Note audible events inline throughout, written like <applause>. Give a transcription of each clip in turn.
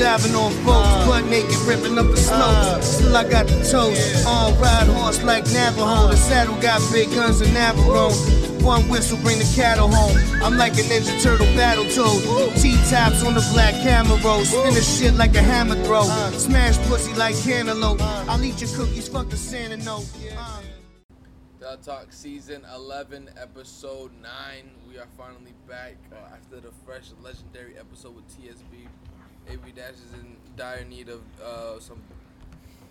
naked, diving on boats, butt naked, ripping up the snow. Still I got the toast. On ride horse like Navajo. The saddle got big guns and Navarone. One whistle bring the cattle home. I'm like a Ninja Turtle battle toad. T-tops on the black camera roll. Spin the shit like a hammer throw. Smash pussy like cantaloupe. I'll eat your cookies, fuck the Santa note. Uh. Dell Talk Season 11, Episode 9. We are finally back uh, after the fresh, legendary episode with TSB. AB Dash is in dire need of uh, some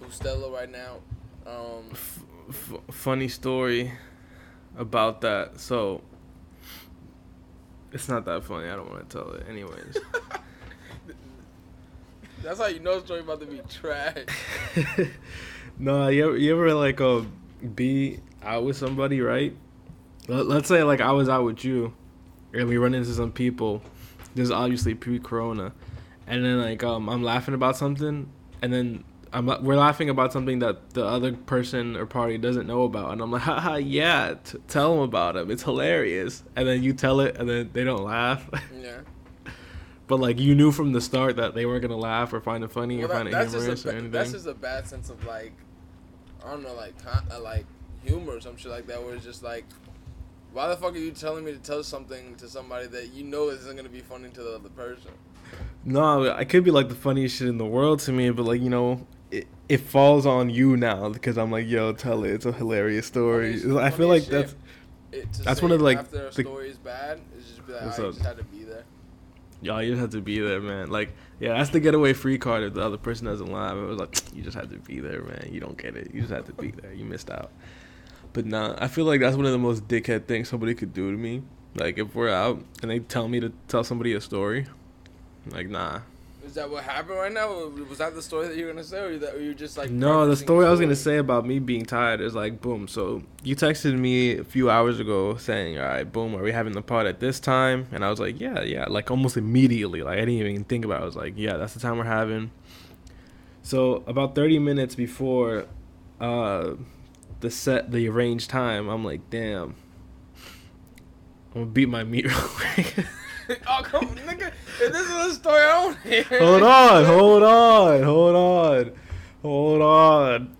Bustelo right now. Um, F- f- funny story about that. So it's not that funny. I don't want to tell it. Anyways, <laughs> that's how you know the story about to be trash. <laughs> no, you ever, you ever like uh, be out with somebody, right? Let, let's say like I was out with you, and we run into some people. This is obviously pre-corona, and then like um I'm laughing about something, and then I'm we're laughing about something that the other person or party doesn't know about, and I'm like, haha, yeah, t- tell them about it. It's hilarious, and then you tell it, and then they don't laugh. <laughs> Yeah. but like you knew from the start that they weren't gonna laugh or find it funny Well, or find it humorous just or ba- anything. that's just a bad sense of like, I don't know, like uh, like humor or some shit like that. Where it's just like, why the fuck are you telling me to tell something to somebody that you know isn't gonna be funny to the other person? No, I could be like the funniest shit in the world to me, but like you know, it, it falls on you now because I'm like, yo, tell it. It's a hilarious story. Funniest- I feel like funniest that's it, to that's say one of, like, after a the- story is bad, it's just be like, What's I up? just had to be there. y'all. You just have to be there, man. Like, yeah, that's the getaway free card. If the other person doesn't laugh, it was like <tsk> you just had to be there, man. You don't get it. You just had to be <laughs> there. You missed out. But nah, I feel like that's one of the most dickhead things somebody could do to me. Like if we're out and they tell me to tell somebody a story, like nah. Is that what happened right now? Was that the story that you were gonna say, or that were you just like? No, the story I was gonna say about me being tired is like, boom. So you texted me a few hours ago saying, "All right, boom, are we having the pod at this time?" And I was like, "Yeah, yeah." Like almost immediately, like I didn't even think about. it. I was like, "Yeah, that's the time we're having." So about thirty minutes before, uh, the set, the arranged time, I'm like, "Damn." I'm gonna beat my meat <laughs> real quick. <laughs> oh come on, nigga! If this is a story, I don't hear. hold on, hold on, hold on, hold on.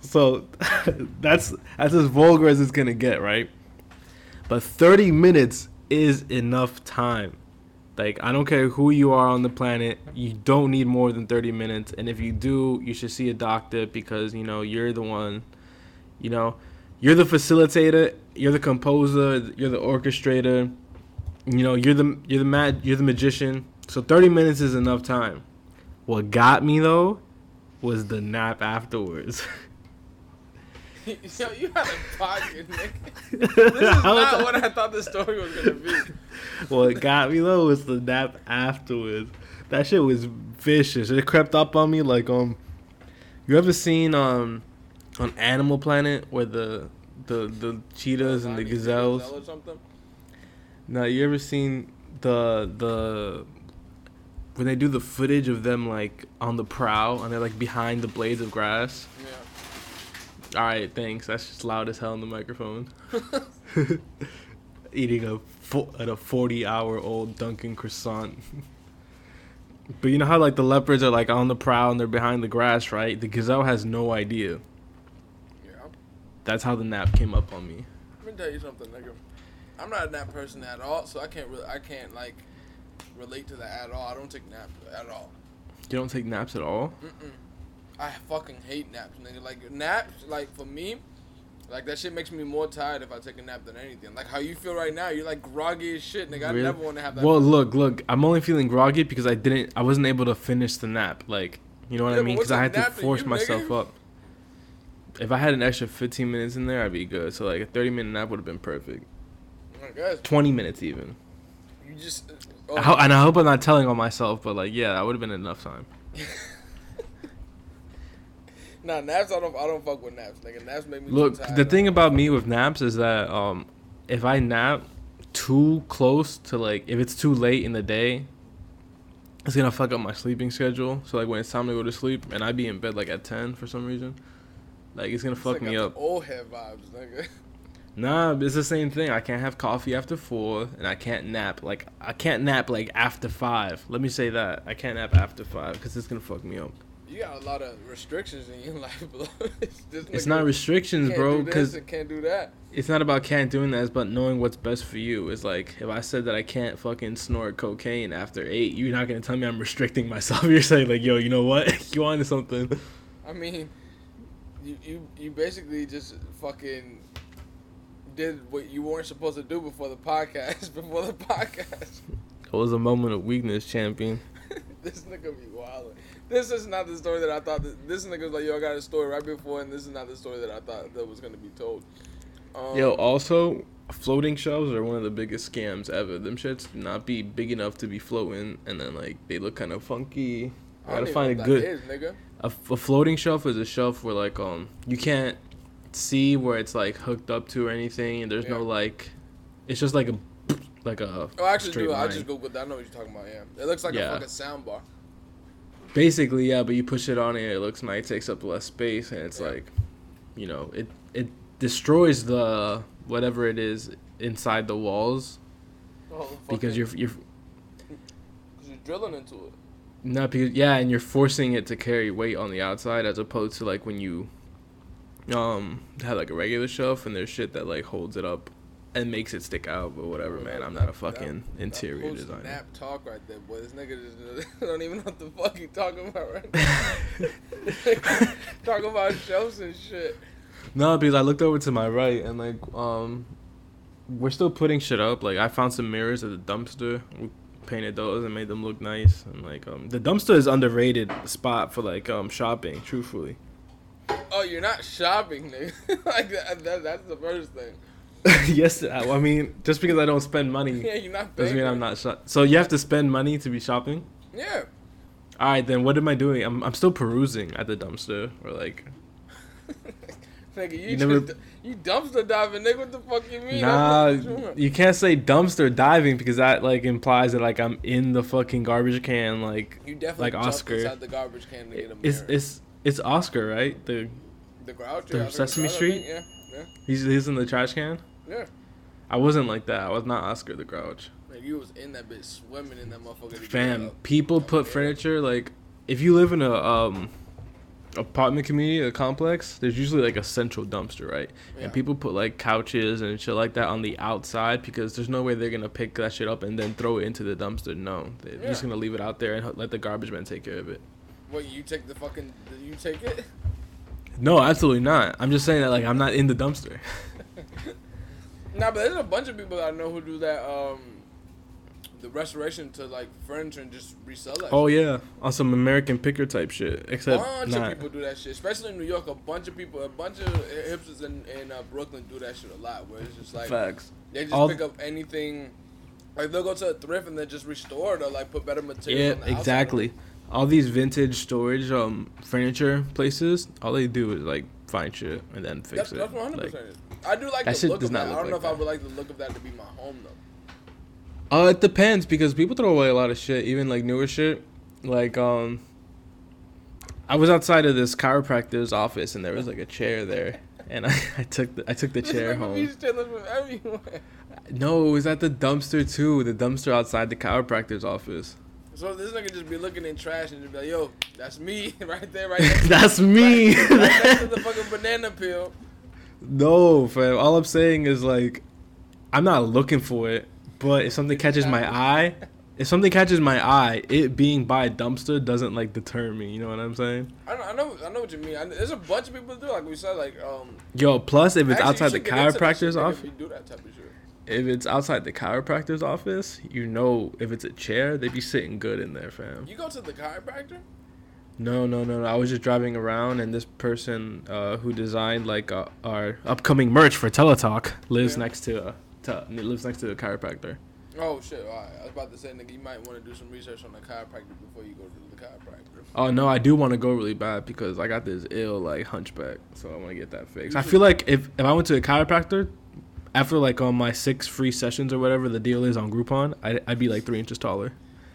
So <laughs> that's that's as vulgar as it's gonna get, right? But 30 minutes is enough time. Like I don't care who you are on the planet, you don't need more than 30 minutes. And if you do, you should see a doctor because you know you're the one. You know, you're the facilitator, you're the composer, you're the orchestrator. You know, you're the you're the mad you're the magician. So 30 minutes is enough time. What got me though was the nap afterwards. <laughs> <laughs> Yo, you had a pocket, nigga. <laughs> This is not what I thought the story was gonna be. what got me though was the nap afterwards. That shit was vicious. It crept up on me like um. You ever seen um, on Animal Planet where the the the cheetahs and the gazelles? Gazelle or something. Now you ever seen the the when they do the footage of them like on the prow and they're like behind the blades of grass? Yeah. All right, thanks. That's just loud as hell in the microphone. <laughs> Eating a fo- at a forty-hour-old Dunkin' croissant. but you know how like the leopards are like on the prow and they're behind the grass, right? The gazelle has no idea. Yeah. That's how the nap came up on me. Let me tell you something, nigga. I'm not a nap person at all, so I can't really, I can't like relate to that at all. I don't take naps at all. You don't take naps at all. Mm-mm. I fucking hate naps, nigga. Like naps, like for me, like that shit makes me more tired if I take a nap than anything. Like how you feel right now, you're like groggy as shit, nigga. I never want to have that. Well, look, look. I'm only feeling groggy because I didn't. I wasn't able to finish the nap. Like, you know what Yeah, I mean? Because I had to to force you, myself nigga? up. If I had an extra 15 minutes in there, I'd be good. So like a 30 minute nap would have been perfect. I guess 20 minutes even. you just. I ho- and I hope I'm not telling on myself, but like, yeah, that would have been enough time. <laughs> Nah, naps. I don't. I don't fuck with naps, nigga. Naps make me. Look, the thing about me with naps is that um, if I nap too close to like, if it's too late in the day, it's gonna fuck up my sleeping schedule. So like when it's time to go to sleep, and I be in bed like at 10 for some reason, like it's gonna It's fuck like me up. Old head vibes, nigga. <laughs> Nah, it's the same thing. I can't have coffee after four, and I can't nap. Like I can't nap like after five. Let me say that I can't nap after five because it's gonna fuck me up. You got a lot of restrictions in your <laughs> life, bro. it's It's not restrictions, can't bro. Because can't do that. it's not about can't doing that. It's about knowing what's best for you. It's like if I said that I can't fucking snort cocaine after eight, you're not gonna tell me I'm restricting myself. <laughs> You're saying like, yo, you know what? <laughs> you on to something? I mean, you you you basically just fucking did what you weren't supposed to do before the podcast. <laughs> Before the podcast, It was a moment of weakness, champion. <laughs> this nigga be wild. This is not the story that I thought. That, this nigga was like, yo, I got a story right before, and this is not the story that I thought that was gonna be told. Um, Yo, also, floating shelves are one of the biggest scams ever. Them shits not be big enough to be floating, and then like they look kind of funky. I gotta find a good. is, nigga. a, floating shelf is a shelf where like um you can't see where it's like hooked up to or anything, and there's no like, it's just like a like a. Oh, I actually do. I line. just googled that. I know what you're talking about. Yeah, it looks like Yeah. a fucking sound bar. Basically, yeah, but you push it on it, it looks nice, It takes up less space, and it's Yeah. like, you know, it it destroys the whatever it is inside the walls Oh, because you're you're <laughs> because you're drilling into it. Not because yeah, and you're forcing it to carry weight on the outside as opposed to like when you um have like a regular shelf and there's shit that like holds it up and makes it stick out. But whatever, man. I'm not a fucking interior designer. Nap talk right there, boy. This nigga just <laughs> don't even know what the fuck you talking about right <laughs> now. <laughs> talking about shelves and shit. no, because I looked over to my right and like um we're still putting shit up. Like I found some mirrors at the dumpster. We painted those and made them look nice. And like um the dumpster is underrated spot for like um shopping. Truthfully. Oh, you're not shopping, nigga. <laughs> like that, that, That's the first thing. <laughs> yes, I I mean, just because I don't spend money <laughs> Yeah, you're not. doesn't mean I'm not shop. So you have to spend money to be shopping. Yeah. All right, then what am I doing? I'm I'm still perusing at the dumpster or like. nigga, you, You never- just you dumpster diving, nigga. What the fuck you mean? Nah, you can't say dumpster diving because that like implies that like I'm in the fucking garbage can. Like You definitely like Oscar. inside the garbage can to get a mirror. it's it's Oscar, right? The the grouch. the yeah, Sesame it's Street? think, Yeah, he's he's in the trash can. yeah, yeah. I wasn't like that. I was not Oscar the Grouch. Like you was in that bitch swimming in that motherfucker. Fam, people put Yeah. furniture like if you live in a um apartment community, a complex, there's usually like a central dumpster, right? Yeah. And people put like couches and shit like that on the outside because there's no way they're gonna pick that shit up and then throw it into the dumpster. No, they're Yeah. just gonna leave it out there and let the garbage man take care of it. What you take the fucking? You take it? No, absolutely not. I'm just saying that like I'm not in the dumpster. <laughs> Nah, but there's a bunch of people that I know who do that. Um, the restoration to like furniture and just resell that. Oh yeah, on some American picker type shit. Except a bunch not. of people do that shit, especially in New York. A bunch of people, a bunch of hipsters in, in uh, Brooklyn do that shit a lot. Where it's just like Facts. they just All- pick up anything. Like they'll go to a thrift and they just restore it or like put better material. Yeah, outside. All these vintage storage um furniture places, all they do is like find shit and then fix That's, it. that's 100 Like, percent. I do like that the shit look does of not that. I don't know like if I would like the look of that to be my home though. Uh, it depends because people throw away a lot of shit, even like newer shit. Like um, I was outside of this chiropractor's office and there was like a chair there, and I, <laughs> I took the I took the chair home. be stealing from everywhere. No, it was at the dumpster too. The dumpster outside the chiropractor's office. So this nigga just be looking in trash and just be like, "Yo, that's me <laughs> right there, right <laughs> next, That's me. right <laughs> next to the fucking banana peel." no, fam. All I'm saying is like, I'm not looking for it, but if something catches my eye, if something catches my eye, it being by a dumpster doesn't like deter me. You know what I'm saying? I know, I know, I know what you mean. I, there's a bunch of people do like we said, like um. Yo, plus if it's outside the should get into that chiropractor's office, do that type of shit. If it's outside the chiropractor's office, you know if it's a chair, they'd be sitting good in there, fam. You go to the chiropractor? No, no, no, no. I was just driving around, and this person uh, who designed like uh, our upcoming merch for Teletalk lives Yeah. next to uh, to, lives next to a chiropractor. Oh shit! Right. I was about to say, nigga, you might want to do some research on the chiropractor before you go to the chiropractor. Oh no, I do want to go really bad because I got this ill like hunchback, so I want to get that fixed. I feel like if if I went to a chiropractor. After like on my six free sessions or whatever the deal is on Groupon, I'd, I'd be like three inches taller.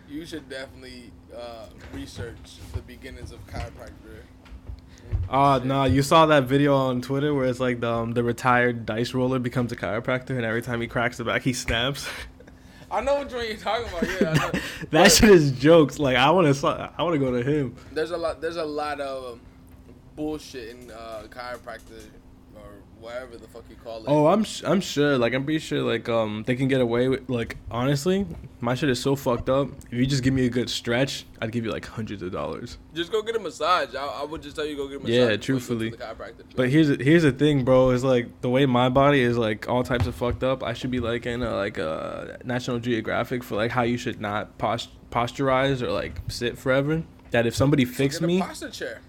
You should definitely uh, research the beginnings of chiropractor. Oh no, you saw that video on Twitter where it's like the um, the retired dice roller becomes a chiropractor, and every time he cracks the back, he snaps. <laughs> I know what one you're talking about. Yeah, I know. <laughs> that But shit is jokes. Like I want to, I want to go to him. There's a lot. There's a lot of um, bullshit in uh, chiropractor the fuck you call it. Oh, I'm sh- I'm sure. Like I'm pretty sure. Like um, they can get away with. Like honestly, my shit is so fucked up. If you just give me a good stretch, I'd give you like hundreds of dollars. Just go get a massage. I, I would just tell you go get a massage. Yeah, before you go to truthfully. But here's here's the thing, bro. Is like the way my body is like all types of fucked up. I should be like in a, like a National Geographic for like how you should not post- posturize or like sit forever. That if somebody fix get me, a posture chair.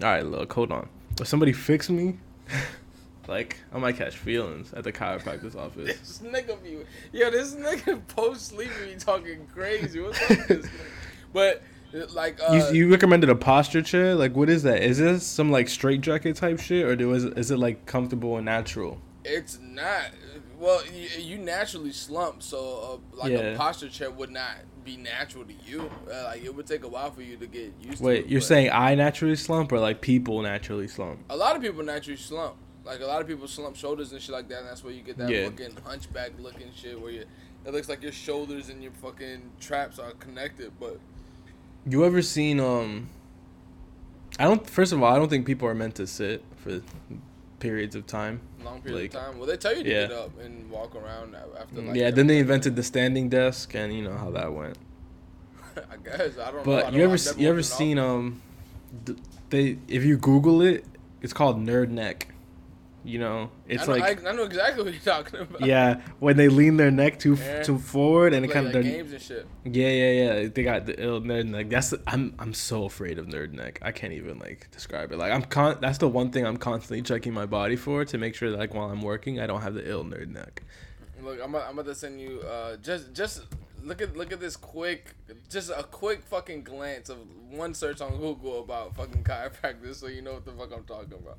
right, look, hold on. If somebody fix me, <laughs> like I might catch feelings at the chiropractor's office. <laughs> This nigga be, yo, this nigga <laughs> post sleep be talking crazy. What's up with this? nigga? <laughs> But like, uh, you, you recommended a posture chair. Like, what is that? Is this some like straight jacket type shit, or do, is is it like comfortable and natural? it's not. Well, you, you naturally slump, so uh, like Yeah. a posture chair would not be natural to you. Uh, like it would take a while for you to get used to. Wait, you're but saying I naturally slump, or like people naturally slump? a lot of people naturally slump. Like a lot of people slump shoulders and shit like that, and that's where you get that Yeah. fucking hunchback looking shit where you. It looks like your shoulders and your fucking traps are connected, but You ever seen um I don't first of all, I don't think people are meant to sit for periods of time. long period Like, of time. Well, they tell you to yeah. get up and walk around after. Like, yeah, then they invented the standing desk and you know how that went. <laughs> I guess I don't know. But don't- you ever I've s- never you ever seen um they if you google it, it's called nerd neck. You know, it's I know, like I, I know exactly what you're talking about. yeah, when they lean their neck too Yeah. too forward and it kind of like games and shit. Yeah, yeah, yeah. They got the ill nerd neck. That's the, I'm I'm so afraid of nerd neck. I can't even like describe it. Like I'm con. That's the one thing I'm constantly checking my body for to make sure that like while I'm working, I don't have the ill nerd neck. Look, I'm, about- I'm about to send you. Uh, just just look at look at this quick, just a quick fucking glance of one search on Google about fucking chiropractor, so you know what the fuck I'm talking about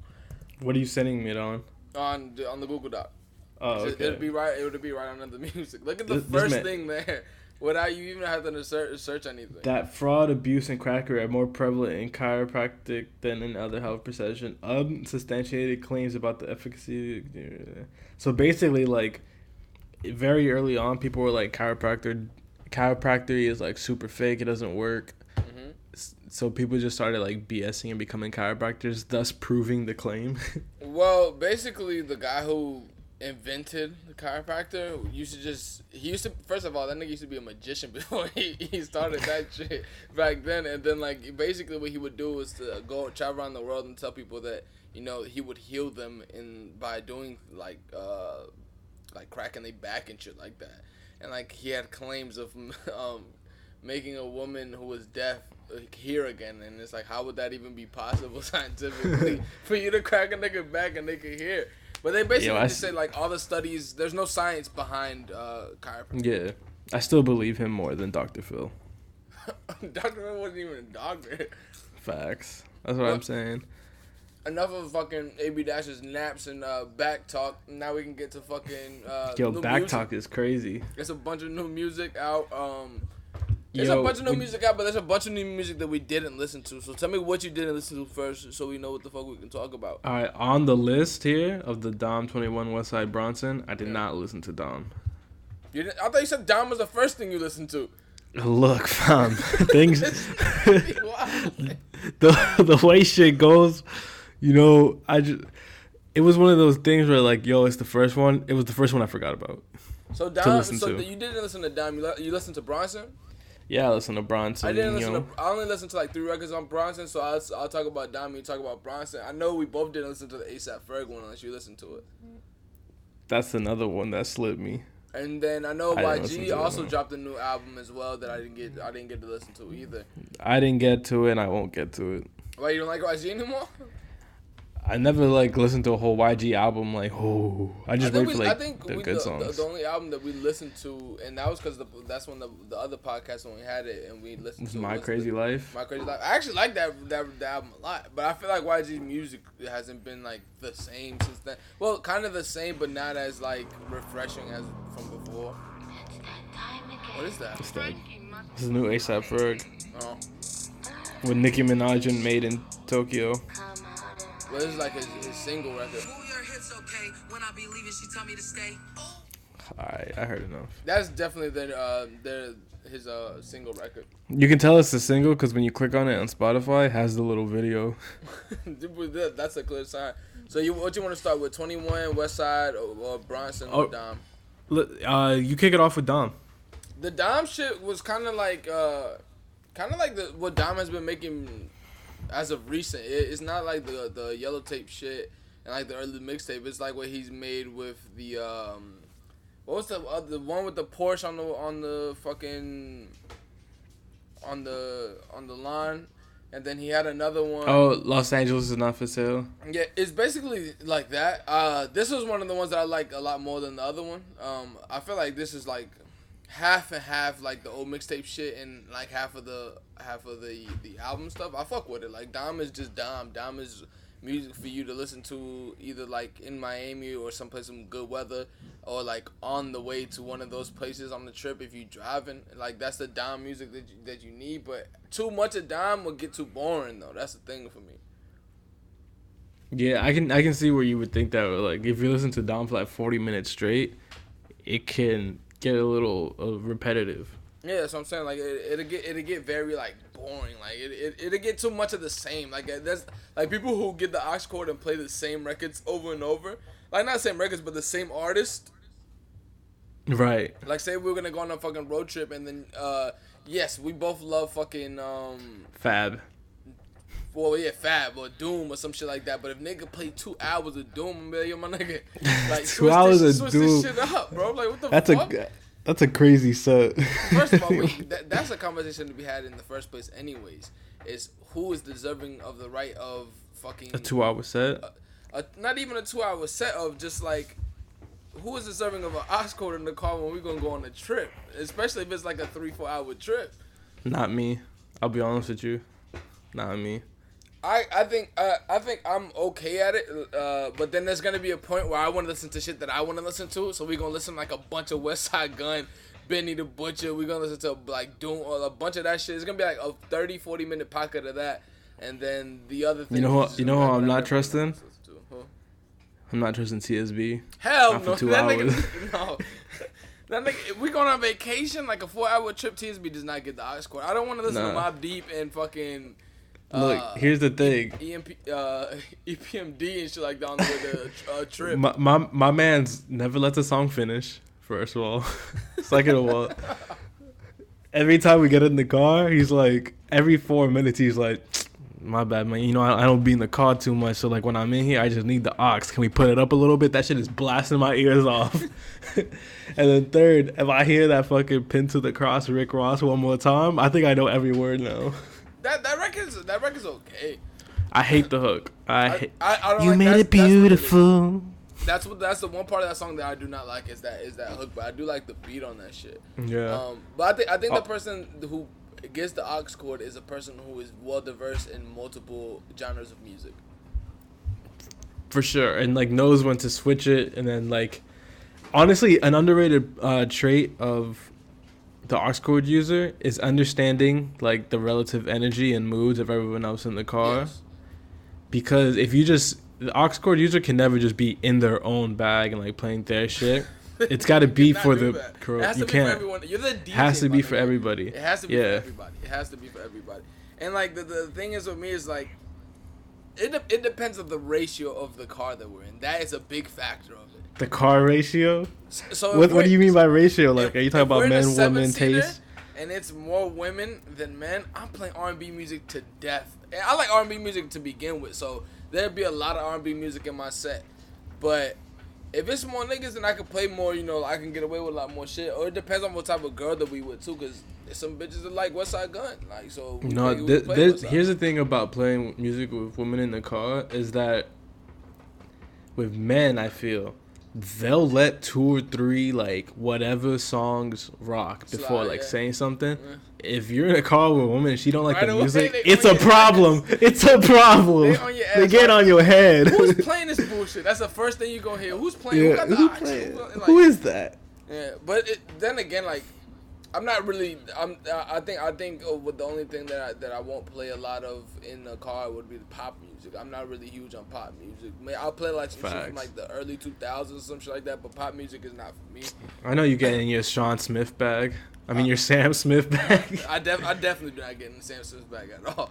What are you sending me it on? on the- on the Google Doc. Oh, It- okay. It'll be right. It would be right under the <laughs> music. Look at the This- this first man- thing there, <laughs> without you even having to search, search anything. that fraud, abuse, and quackery are more prevalent in chiropractic than in other health professions. Unsubstantiated claims about the efficacy. So basically, like very early on, people were like chiropractor, chiropractor is like super fake. It doesn't work. So people just started like BSing and becoming chiropractors, thus proving the claim. <laughs> Well, basically, the guy who invented the chiropractor used to just he used to first of all that nigga used to be a magician <laughs> before he, he started that <laughs> shit back then and then like basically what he would do was to go travel around the world and tell people that you know he would heal them in by doing like uh like cracking their back and shit like that and like he had claims of um making a woman who was deaf hear again and it's like how would that even be possible <laughs> scientifically <laughs> for you to crack a nigga back and they could hear but they basically Yo, just s- say like all the studies there's no science behind uh chiropractic yeah, I still believe him more than Dr. Phil. <laughs> dr Phil wasn't even a doctor Facts. That's what I'm saying. enough of fucking ab dash's naps and uh back talk now we can get to fucking uh Yo, new back music. talk is crazy. There's a bunch of new music out. Um, there's Yo, a bunch of new we- music out, but there's a bunch of new music that we didn't listen to. So tell me what you didn't listen to first, so we know what the fuck we can talk about. All right, on the list here of the Dom 21 Westside Bronson, I did not listen to Dom. You didn't, I thought you said Dom was the first thing you listened to. Look, fam, <laughs> things. <laughs> The the way shit goes, you know, I just it was one of those things where like, yo, it's the first one. It was the first one I forgot about. So Dom, so to. you didn't listen to Dom. You, li- you listened to Bronson. Yeah, I listened to Bronson. I didn't listen know. to. I only listened to like three records on Bronson. So I'll, I'll talk about. You talk about Bronson. I know we both didn't listen to the ASAP Ferg one unless you listened to it. That's another one that slipped me. And then I know I YG also dropped a new album as well that I didn't get. I didn't get to listen to either. I didn't get to it, and I won't get to it. Why you don't like YG anymore? <laughs> I never like listened to a whole YG album. Like, oh, I just I wait think, for like I think the we, good the, songs. The, the only album that we listened to, and that was because that's when the the other podcast when we had it, and we listened was to My Crazy the, Life. My crazy life. I actually like that, that that album a lot, but I feel like YG's music hasn't been like the same since then. Well, kind of the same, but not as like refreshing as from before. What is that? What's that? This is new ASAP Ferg. Oh, with Nicki Minaj and Made in Tokyo. Well, this is like his, his single record. I I heard enough. That's definitely their uh their his uh single record. You can tell it's a single because when you click on it on Spotify, it has the little video. <laughs> That's a clear sign. So you what do you want to start with? Twenty one, West Side, or, or Bronson, or Oh. Dom? Look, Uh, you kick it off with Dom. The Dom shit was kind of like uh, kind of like the what Dom has been making as of recent. It, it's not like the the yellow tape shit and like the early mixtape. It's like what he's made with the um, what was the uh, the one with the Porsche on the on the fucking on the on the line, and then he had another one. Oh, Los Angeles is not for sale. Yeah, it's basically like that. Uh, this was one of the ones that I like a lot more than the other one. Um, I feel like this is like half and half, like the old mixtape shit, and like half of the half of the the album stuff. I fuck with it. Like Dom is just Dom. Dom is music for you to listen to either like in Miami or someplace in good weather, or like on the way to one of those places on the trip if you're driving. Like that's the Dom music that you, that you need. But too much of Dom will get too boring though. That's the thing for me. Yeah, I can I can see where you would think that like if you listen to Dom for like forty minutes straight, it can get a little uh, repetitive. Yeah, that's what I'm saying. Like it, it'll get it'll get very like boring. Like it, it it'll get too much of the same. Like uh, that's like people who get the aux cord and play the same records over and over. Like not the same records, but the same artist. Right. Like say we're gonna go on a fucking road trip and then uh yes, we both love fucking um Fab. Well yeah Fab or Doom or some shit like that. But if nigga play two hours of Doom, I'm like, yo my nigga, <laughs> like Two switch hours this, of switch Doom. this shit up, bro. Like what the That's fuck? a that's a crazy set. First of all, we, <laughs> that, that's a conversation to be had in the first place, anyways. Is who is deserving of the right of fucking a two hour set. a, not even a two-hour set of just like who is deserving of an aux cord in the car when we're gonna go on a trip, especially if it's like a three, four-hour trip. Not me. I'll be honest with you. Not me. I, I think uh, I think I'm okay at it, uh, but then there's gonna be a point where I want to listen to shit that I want to listen to. So we're gonna listen like a bunch of Westside Gunn, Benny the Butcher. We're gonna listen to like Doom or a bunch of that shit. It's gonna be like a 30, 40 minute pocket of that, and then the other thing. You know what? you know be I'm not trusting? want to listen to. Who? I'm not trusting TSB. Hell Not for no, two that hours. nigga, <laughs> no. That nigga, if we going on vacation, like a four-hour trip, TSB does not get the aux cord. I don't want to listen to Nah. Mobb Deep and fucking. Look, uh, here's the thing. EMP, uh, <laughs> EPMD and shit like that on the way to uh, <laughs> trip. My, my my man's never let the song finish. First of all, <laughs> second of all, every time we get in the car, he's like every four minutes he's like, "My bad, man. You know I, I don't be in the car too much, so like when I'm in here, I just need the aux. Can we put it up a little bit? That shit is blasting my ears off." and then third, if I hear that fucking pin to the cross Rick Ross one more time, I think I know every word now. That that record's that record's okay. I hate the hook. I, I, hate. I, I don't You like, made that's, it that's what is. beautiful. That's what that's the one part of that song that I do not like is that is that hook, but I do like the beat on that shit. Yeah. Um, but I think I think Oh. the person who gets the aux cord is a person who is well diverse in multiple genres of music. for sure and like knows when to switch it and then like honestly an underrated uh, trait of the aux cord user is understanding like the relative energy and moods of everyone else in the car Yes. because if you just the aux cord user can never just be in their own bag and like playing their shit it's got <laughs> to be for the that. crew It has to you be can't everyone. You're the DJ. has to be for everybody It has to be for everybody. It has to be for everybody. And like the, the thing is with me is like it de- it depends on the ratio of the car that we're in. That is a big factor of it. The car ratio So what, what do you mean by ratio if- like are you talking about men women seven-seater taste And it's more women than men. I'm playing R&B music to death. And I like R&B music to begin with, so there'd be a lot of R&B music in my set. But if it's more niggas, then I can play more. You know, I can get away with a lot more shit. Or it depends on what type of girl that we with too, because some bitches that like Westside Gunn. Like so. No, play- we th- play this, here's the thing about playing music with women in the car is that with men, I feel they'll let two or three like whatever songs rock before Slide, like yeah. saying something. Yeah. If you're in a car with a woman and she don't like Right the music, it's a problem. It's a problem. They They get on your head. Who's <laughs> playing this bullshit? That's the first thing you gonna hear. Who's playing? Who yeah, got the who, playing? Who- like- who is that? Yeah, but it, then again, like I'm not really. I'm. I think. I think uh, with the only thing that I, that I won't play a lot of in the car would be the pop music. I'm not really huge on pop music. Man, I'll play like some shit from like the early 2000s or some shit like that. But pop music is not for me. I know you get in your Sean Smith bag. I mean your Sam Smith bag. <laughs> I def. I definitely do not get in the Sam Smith bag at all.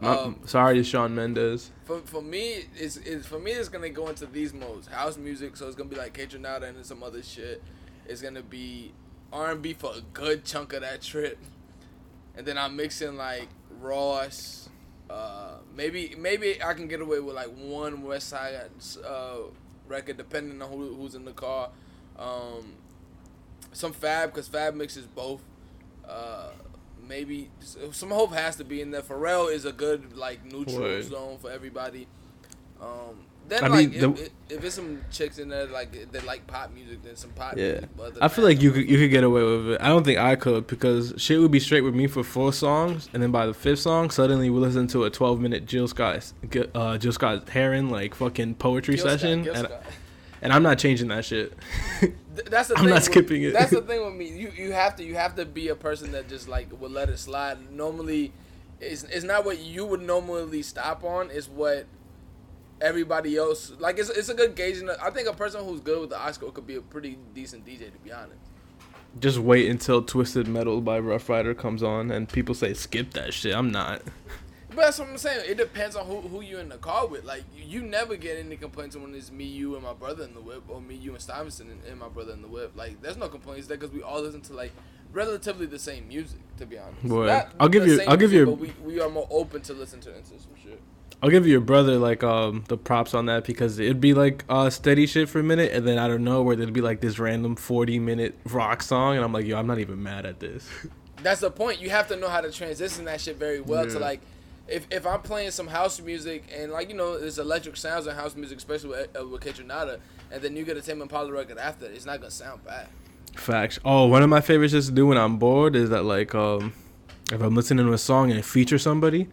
Um, sorry to Shawn Mendes. for, for me, it's, it's for me. It's gonna go into these modes: house music. So it's gonna be like Kaytranada and some other shit. It's gonna be R and B for a good chunk of that trip, and then I'm mixing like Ross. Uh, maybe maybe I can get away with like one West Side uh, record, depending on who, who's in the car. Um, some Fab, because Fab mixes both. Uh, maybe some hope has to be in there. Pharrell is a good like neutral Word. zone for everybody. Um, then I like mean, if, the- if, it's some chicks in there like that like pop music, then some pop Yeah, music. But I feel like you could you could get away with it. I don't think I could because shit would be straight with me for four songs, and then by the fifth song, suddenly we listen to a twelve minute Jill Scott, uh, Jill Scott Heron like fucking poetry Gil session, Gil and, Scott. and I'm not changing that shit. Th- that's the <laughs> I'm thing not with- skipping it. That's the <laughs> thing with me. You you have to you have to be a person that just like will let it slide. Normally, it's it's not what you would normally stop on. It's what everybody else like. It's it's a good gauge. and I think a person who's good with the aux cord could be a pretty decent DJ. To be honest. Just wait until Twisted Metal by Rough Rider comes on, and people say skip that shit. I'm not. But that's what I'm saying. It depends on who, who you in the car with. Like you, you never get any complaints when it's me, you, and my brother in the whip, or me, you, and Stevenson and, and my brother in the whip. Like there's no complaints there because we all listen to like relatively the same music. To be honest, Boy, I'll give you- I'll give music, you- But we, we are more open to listen to into some shit. I'll give your brother like um the props on that because it'd be like uh steady shit for a minute, and then I don't know where there'd be like this random 40 minute rock song, and I'm like, yo, I'm not even mad at this. <laughs> That's the point. You have to know how to transition that shit very well. To like, if if I'm playing some house music and like you know there's electric sounds in house music, especially with uh, with Kaytranada, and then you get a Tame Impala record after, it's not gonna sound bad. Facts. Oh, one of my favorites just to do when I'm bored is that like um if I'm listening to a song and it features somebody,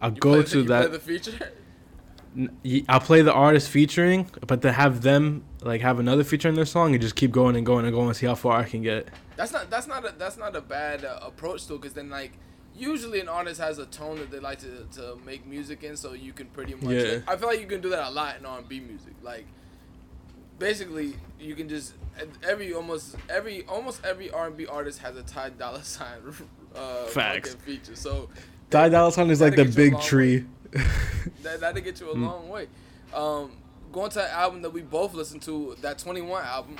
I'll You go to play that. the feature. <laughs> I'll play the artist featuring, but to have them like have another feature in their song and just keep going and going and going and see how far I can get. That's not that's not a that's not a bad uh, approach though, because then like usually an artist has a tone that they like to, to make music in, so you can pretty much. Yeah. I feel like you can do that a lot in R and B music. Like basically, you can just every almost every almost every R and B artist has a Ty Dolla Sign <laughs> uh, Facts. fucking feature. So Ty Dolla Sign is like the That'll get you a big tree. <laughs> that that'll get you a Mm. long way. Um, going to an album that we both listened to, that Twenty One album,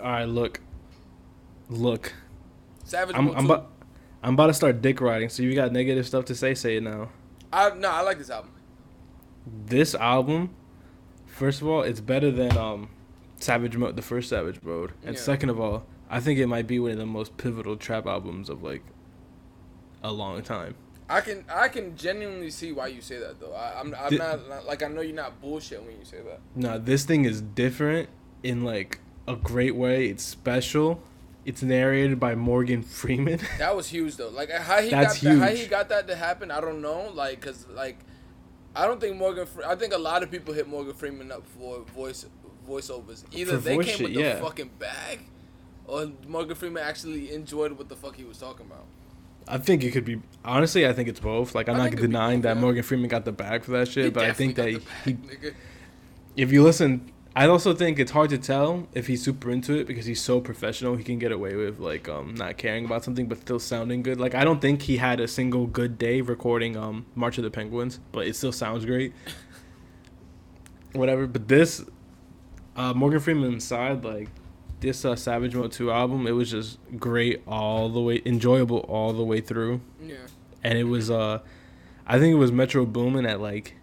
All right, look, look. Savage. I'm Mode I'm about I'm about to start dick riding. So you got negative stuff to say? Say it now. I no, I like this album. This album, first of all, it's better than um, Savage Mode, the first Savage Mode, and Yeah. second of all, I think it might be one of the most pivotal trap albums of like a long time. I can I can genuinely see why you say that though. I, I'm I'm Di- not, not like I know you're not bullshit when you say that. Now this thing is different in like a great way. It's special. It's narrated by Morgan <laughs> Freeman. That was huge though. Like how he That's got that, how he got that to happen, I don't know. Like cause like I don't think Morgan. Fre- I think a lot of people hit Morgan Freeman up for voice voiceovers. Either For they voice came shit, with the yeah. fucking bag, or Morgan Freeman actually enjoyed what the fuck he was talking about. I think it could be honestly. I think it's both. Like I'm I not think it could be denying both, that yeah. Morgan Freeman got the bag for that shit, He but I think that he, nigga. if you listen, I also think it's hard to tell if he's super into it because he's so professional. He can get away with like um not caring about something but still sounding good. Like I don't think he had a single good day recording um March of the Penguins, but it still sounds great. <laughs> Whatever, but this uh Morgan Freeman side like this uh, Savage Mode 2 album, it was just great all the way enjoyable all the way through. Yeah. And it was uh I think it was Metro Boomin at like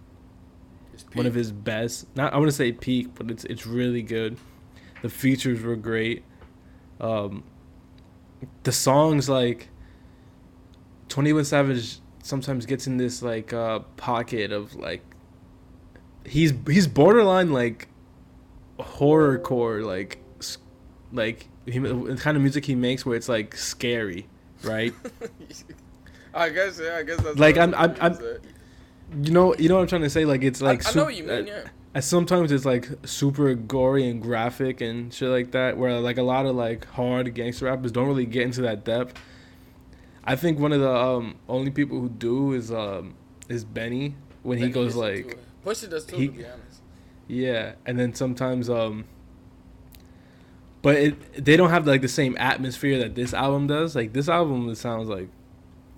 one of his best. Not I want to say peak, but it's it's really good. The features were great. Um, the songs like Twenty One Savage sometimes gets in this like uh, pocket of like he's he's borderline like horrorcore like like he, the kind of music he makes where it's like scary, right? <laughs> I guess yeah. I guess that's Like, I'm- what I'm- you know, you know what I'm trying to say. Like it's like I, I know what you mean. uh, Yeah. And sometimes it's like super gory and graphic and shit like that, where like a lot of like hard gangster rappers don't really get into that depth. I think one of the um, only people who do is um, is Benny when he goes like. Pusha does too. he- to be honest. yeah, and then sometimes um, but it they don't have like the same atmosphere that this album does. Like this album, it sounds like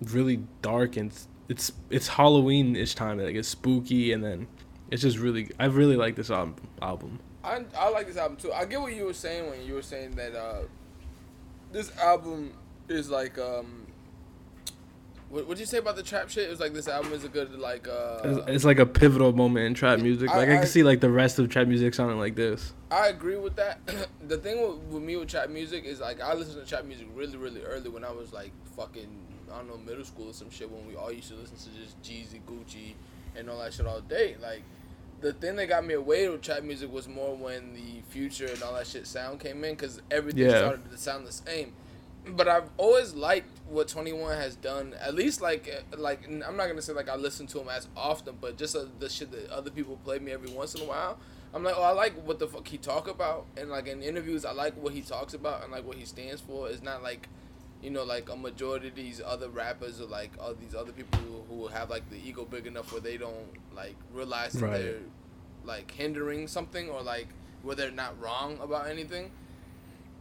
really dark and it's it's, it's Halloween ish time. Like it's spooky and then it's just really I really like this album. Album. I I like this album too. I get what you were saying when you were saying that uh, this album is like um. What would you say about the trap shit? It was like this album is a good like uh. It's, it's like a pivotal moment in trap music. I- Like I, I- can see like the rest of trap music sounding like this. I agree with that. <clears throat> the thing with, with me with trap music is like I listened to trap music really really early when I was like fucking I don't know middle school or some shit when we all used to listen to just Jeezy, Gucci, and all that shit all day. Like the thing that got me away with trap music was more when the future and all that shit sound came in because everything Yeah. started to sound the same. But I've always liked what Twenty One has done. At least like uh, like I'm not gonna say like I listen to him as often, but just uh, the shit that other people play me every once in a while. I'm like, oh, I like what the fuck he talk about, and like in interviews, I like what he talks about and like what he stands for. It's not like, you know, like a majority of these other rappers or like all these other people who, who have like the ego big enough where they don't like realize that Right. they're like hindering something or like where they're not wrong about anything.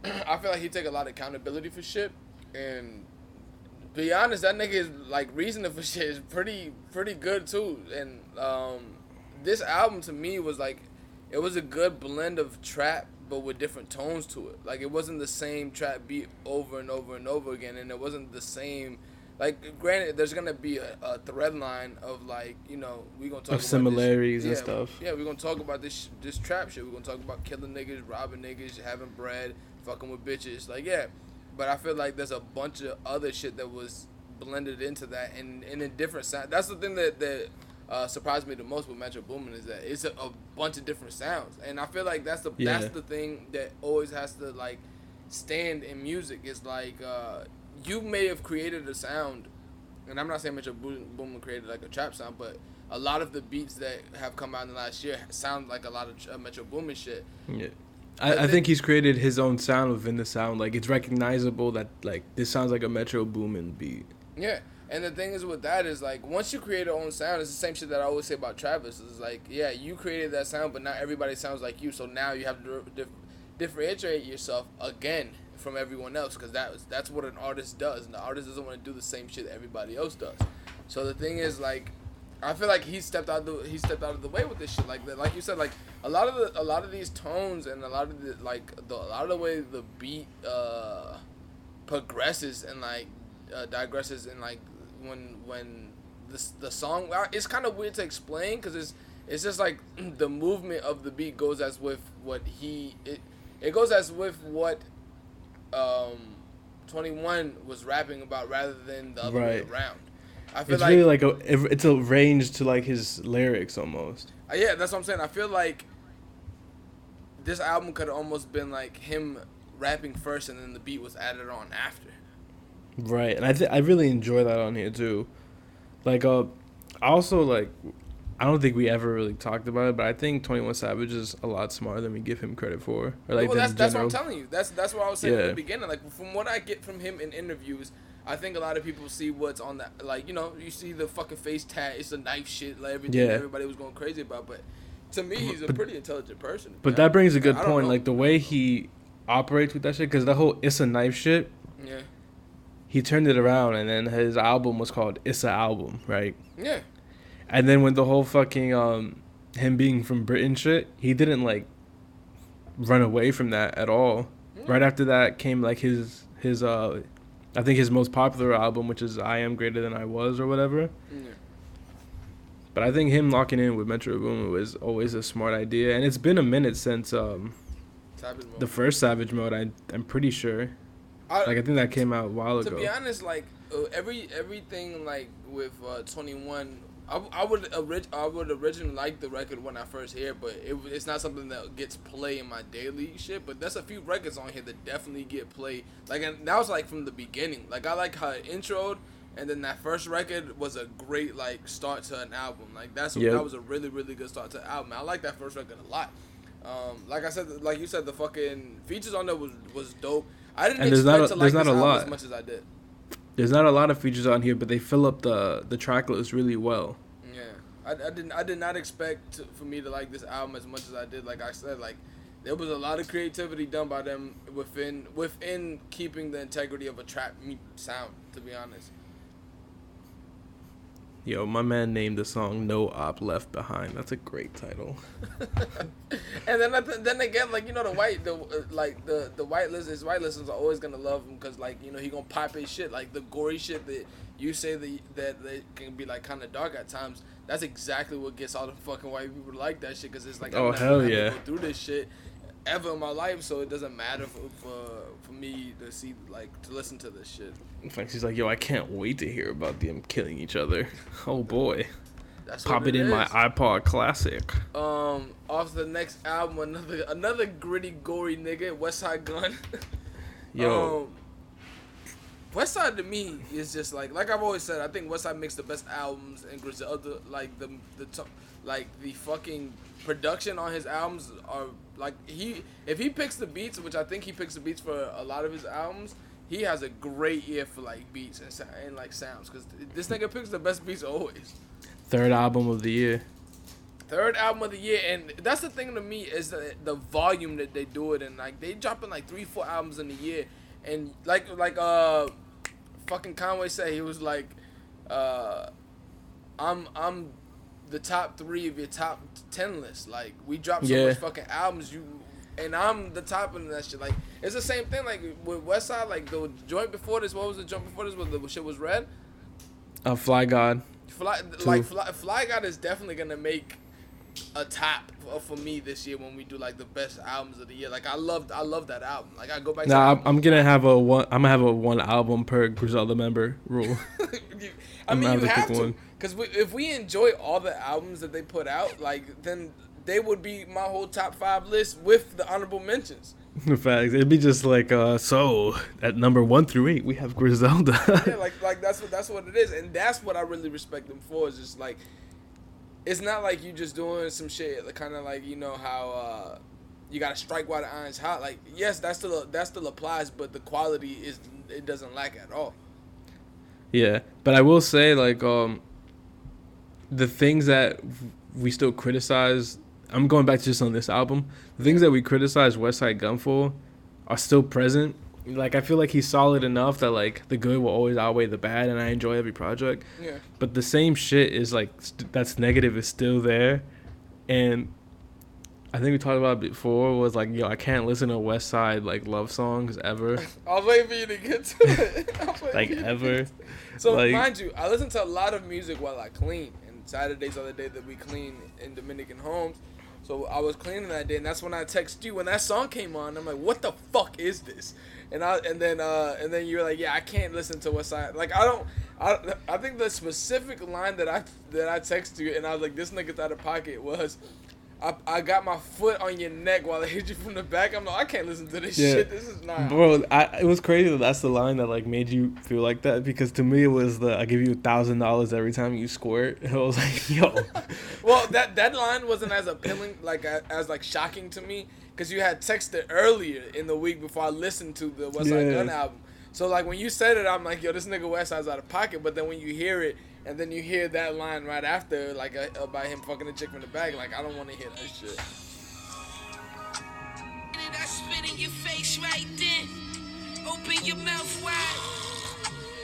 <clears throat> I feel like he take a lot of accountability for shit, and be honest, that nigga is like reasoning for <laughs> shit is pretty pretty good too. And um, this album to me was like, it was a good blend of trap, but with different tones to it. Like it wasn't the same trap beat over and over and over again, and it wasn't the same. Like granted, there's gonna be a, a thread line of like you know we gonna talk Of about similarities this, and yeah, stuff. Yeah, we're gonna talk about this this trap shit. We're gonna talk about killing niggas, robbing niggas, having bread, fucking with bitches. Like yeah, but I feel like there's a bunch of other shit that was blended into that and, and in different sound. That's the thing that that uh, surprised me the most with Metro Boomin is that it's a, a bunch of different sounds, and I feel like that's the Yeah. that's the thing that always has to like stand in music. Is like uh, you may have created a sound, and I'm not saying Metro Boomin created like a trap sound, but a lot of the beats that have come out in the last year sound like a lot of uh, Metro Boomin shit. Yeah. I I, think- he's created his own sound within the sound. Like it's recognizable that like this sounds like a Metro Boomin beat. Yeah, and the thing is with that is like once you create your own sound, it's the same shit that I always say about Travis. Is like, yeah, you created that sound, but not everybody sounds like you. So now you have to dif- differentiate yourself again from everyone else because that was that's what an artist does, and the artist doesn't want to do the same shit that everybody else does. So the thing is like. I feel like he stepped out the he stepped out of the way with this shit like that. Like you said, like a lot of the a lot of these tones and a lot of the like the a lot of the way the beat uh progresses and like uh, digresses and like when when this the song it's kind of weird to explain because it's it's just like <clears throat> the movement of the beat goes as with what he it it goes as with what um 21 was rapping about rather than the other way around i feel It's like, really like a it's a range to like his lyrics almost. uh, yeah that's what i'm saying i feel like this album could have almost been like him rapping first and then the beat was added on after Right, and I th- I really enjoy that on here too. Like uh, also like, I don't think we ever really talked about it, but I think Twenty One Savage is a lot smarter than we give him credit for. Or like well, that's that's what I'm telling you. That's that's what I was saying at Yeah. the beginning. Like from what I get from him in interviews, I think a lot of people see what's on that. Like you know, you see the fucking face tat. It's a knife shit. Like everything Yeah. everybody was going crazy about. But to me, he's a But- pretty intelligent person. But that brings a good point. Like the way he operates with that shit, because the whole "it's a knife" shit, yeah, he turned it around, and then his album was called "It's a Album," right? yeah, And then when the whole fucking um him being from Britain shit, he didn't like run away from that at all. Yeah. Right after that came like his his uh I think his most popular album, which is I Am Greater Than I Was or whatever. yeah. But I think him locking in with Metro Boomin was always a smart idea, and it's been a minute since um mode. the first Savage Mode. I I'm pretty sure. I, Like I think that came out a while to ago. To be honest, like uh, every everything like with uh, Twenty One, I, I would orig- I would originally like the record when I first hear, it, but it, it's not something that gets play in my daily shit. But there's a few records on here that definitely get play. Like and that was like from the beginning. Like I like how it introed and then that first record was a great like start to an album. Like that's Yep. that was a really really good start to an album. I like that first record a lot. Um, like I said, like you said, the fucking features on there was was dope. I didn't And expect not a- to like this album lot. as much as I did. There's not a lot of features on here, but they fill up the the track list really well. Yeah, I, I didn't I did not expect to, for me to like this album as much as I did. Like I said, like there was a lot of creativity done by them within within keeping the integrity of a trap sound. To be honest, Yo, my man named the song "No Op Left Behind." That's a great title. <laughs> and then then again, like you know the white the uh, like the the white listeners, white listeners are always gonna love him because like you know he gonna pop his shit like the gory shit that you say that that, that can be like kind of dark at times. That's exactly what gets all the fucking white people to like that shit because it's like Oh, hell yeah. go through this shit ever in my life, so it doesn't matter for for, for me to see like to listen to this shit. In fact, she's like, "Yo, I can't wait to hear about them killing each other." <laughs> Oh boy, That's pop it in my iPod Classic. Um, off the next album, another another gritty, gory nigga, Westside Gunn. <laughs> Yo, um, West Side to me is just like like I've always said. I think West Side makes the best albums, and Griselda like the the to- like the fucking production on his albums are like he if he picks the beats, which I think he picks the beats for a lot of his albums. He has a great ear for like beats and, and like sounds because this nigga picks the best beats always. third album of the year. Third album of the year, and that's the thing to me is the the volume that they do it in. Like they dropping like three, four albums in a year, and like like uh, fucking Conway said he was like, uh, I'm I'm the top three of your top ten list. Like we dropped so Yeah. much fucking albums, you, and I'm the top of that shit. Like it's the same thing. Like with Westside, like the joint before this, what was the joint before this? Was the shit was red. Uh, Fly God. Fly, like Fly, Fly God is definitely gonna make a top for, me this year when we do like the best albums of the year. Like I loved, I love that album. Like I go back. Nah, I'm, I'm gonna have a one. I'm gonna have a one album per Griselda member rule. <laughs> I I'm mean, gonna you have to have pick to, one. Because we, if we enjoy all the albums that they put out, like then they would be my whole top five list with the honorable mentions. <laughs> In fact, it'd be just like, uh, so at number one through eight, we have Griselda. yeah, like <laughs> like that's what that's what it is, and that's what I really respect them for. Is just like, it's not like you just doing some shit, like, kind of like you know how uh, you gotta strike while the iron's hot. Like, yes, that still that still applies, but the quality is it doesn't lack at all. yeah, but I will say, like, um, the things that we still criticize. I'm going back to just on this album. The things that we criticize Westside Gunn for are still present. Like, I feel like he's solid enough that like the good will always outweigh the bad, and I enjoy every project. Yeah, but the same shit is like st- that's negative is still there and i think we talked about before was like yo i can't listen to west side like love songs ever <laughs> I was waiting for you to get to it. <laughs> I was waiting like for you to ever. So Like- mind you, I listen to a lot of music while I clean, Saturdays are the day that we clean in Dominican homes. So I was cleaning that day, and that's when I text you when that song came on. I'm like, "What the fuck is this?" And I and then uh and then you're like, "Yeah, I can't listen to West Side." Like I don't. I, I think the specific line that I that I text you and I was like, "This nigga's out of pocket" was. I, I got my foot on your neck while I hit you from the back. I'm like, I can't listen to this Yeah. shit. This is not. bro I, it was crazy that that's the line that like made you feel like that because to me it was the i give you a thousand dollars every time you squirt and <laughs> i was like yo <laughs> Well, that that line wasn't as appealing, like as like shocking to me, because you had texted earlier in the week before I listened to the West Side Yeah. Gun album. So like when you said it, I'm like, yo, this nigga West Side's out of pocket. But then when you hear it, and then you hear that line right after, like uh, about him fucking a chick from the back, like I don't want to hear that shit. Did I spit in your face right then? Open your mouth wide.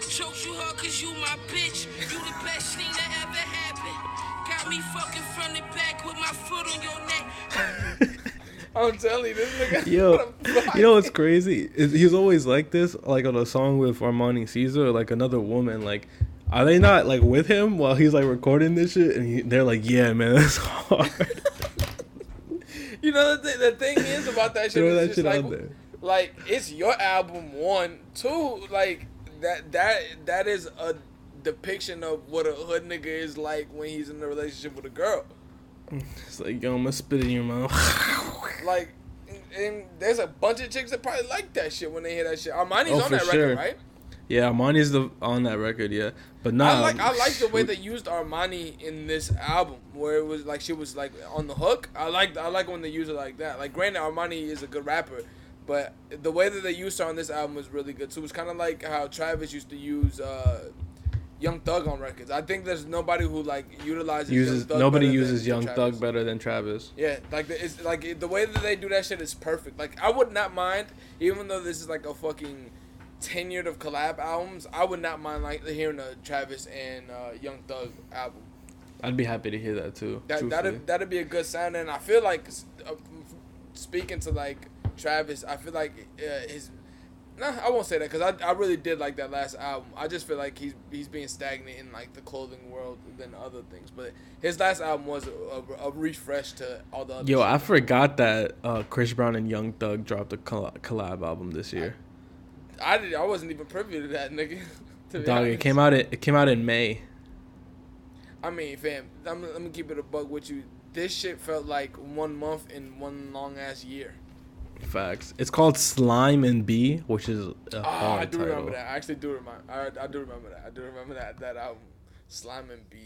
Choked you hard cause you my bitch. You the best thing that ever happened. Got me fucking front and back with my foot on your neck. <laughs> I'm telling you, this nigga. Yo, <laughs> out of you know what's crazy? He's always like this, like on a song with Armani Caesar, like another woman. Like, are they not like with him while he's like recording this shit? And he, they're like, "Yeah, man, that's hard." <laughs> You know the, th- the thing is about that <laughs> shit Throw that shit like, out there. like it's your album one, two, like that that that is a depiction of what a hood nigga is like when he's in a relationship with a girl. <laughs> It's like, yo, I'm gonna spit in your mouth. Like, and, there's a bunch of chicks that probably like that shit when they hear that shit. Armani's Oh, on that sure. record, right? Yeah, Armani's the on that record, yeah. But nah, I like I like the way they used Armani in this album, where it was like she was like on the hook. I like I like when they use it like that. Like, granted, Armani is a good rapper, but the way that they used her on this album was really good. So it was kind of like how Travis used to use uh, Young Thug on records. I think there's nobody who like utilizes uses Young Thug nobody uses Young. Thug better than Travis. Yeah, like the, it's like the way that they do that shit is perfect. Like I would not mind, even though this is like a fucking ten year of collab albums. I would not mind like hearing a Travis and uh, Young Thug album. I'd be happy to hear that too. That that'd that'd be a good sound, and I feel like uh, speaking to like Travis, I feel like uh, his. Nah, I won't say that because I, I really did like that last album. I just feel like he's he's being stagnant in like the clothing world than other things. But his last album was a, a, a refresh to all the other. Yo. I forgot that uh, Chris Brown and Young Thug dropped a coll- collab album this year. I did. I wasn't even privy to that, nigga. <laughs> to Dog, it came out. It came out in May. I mean, fam. I'm, let me keep it a bug with you. This shit felt like one month in one long ass year. Facts. It's called Slime and B, which is a Ah, hard I do title. remember that. I actually do remember. I, I do remember that. I do remember that that album, Slime and B.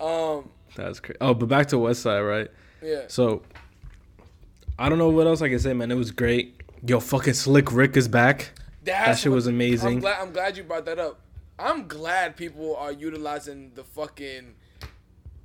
Um, That's crazy. Oh, but back to West Side, right? yeah. So, I don't know what else I can say, man. It was great. Yo, fucking Slick Rick is back. That's that shit was amazing. I'm glad. I'm glad you brought that up. I'm glad people are utilizing the fucking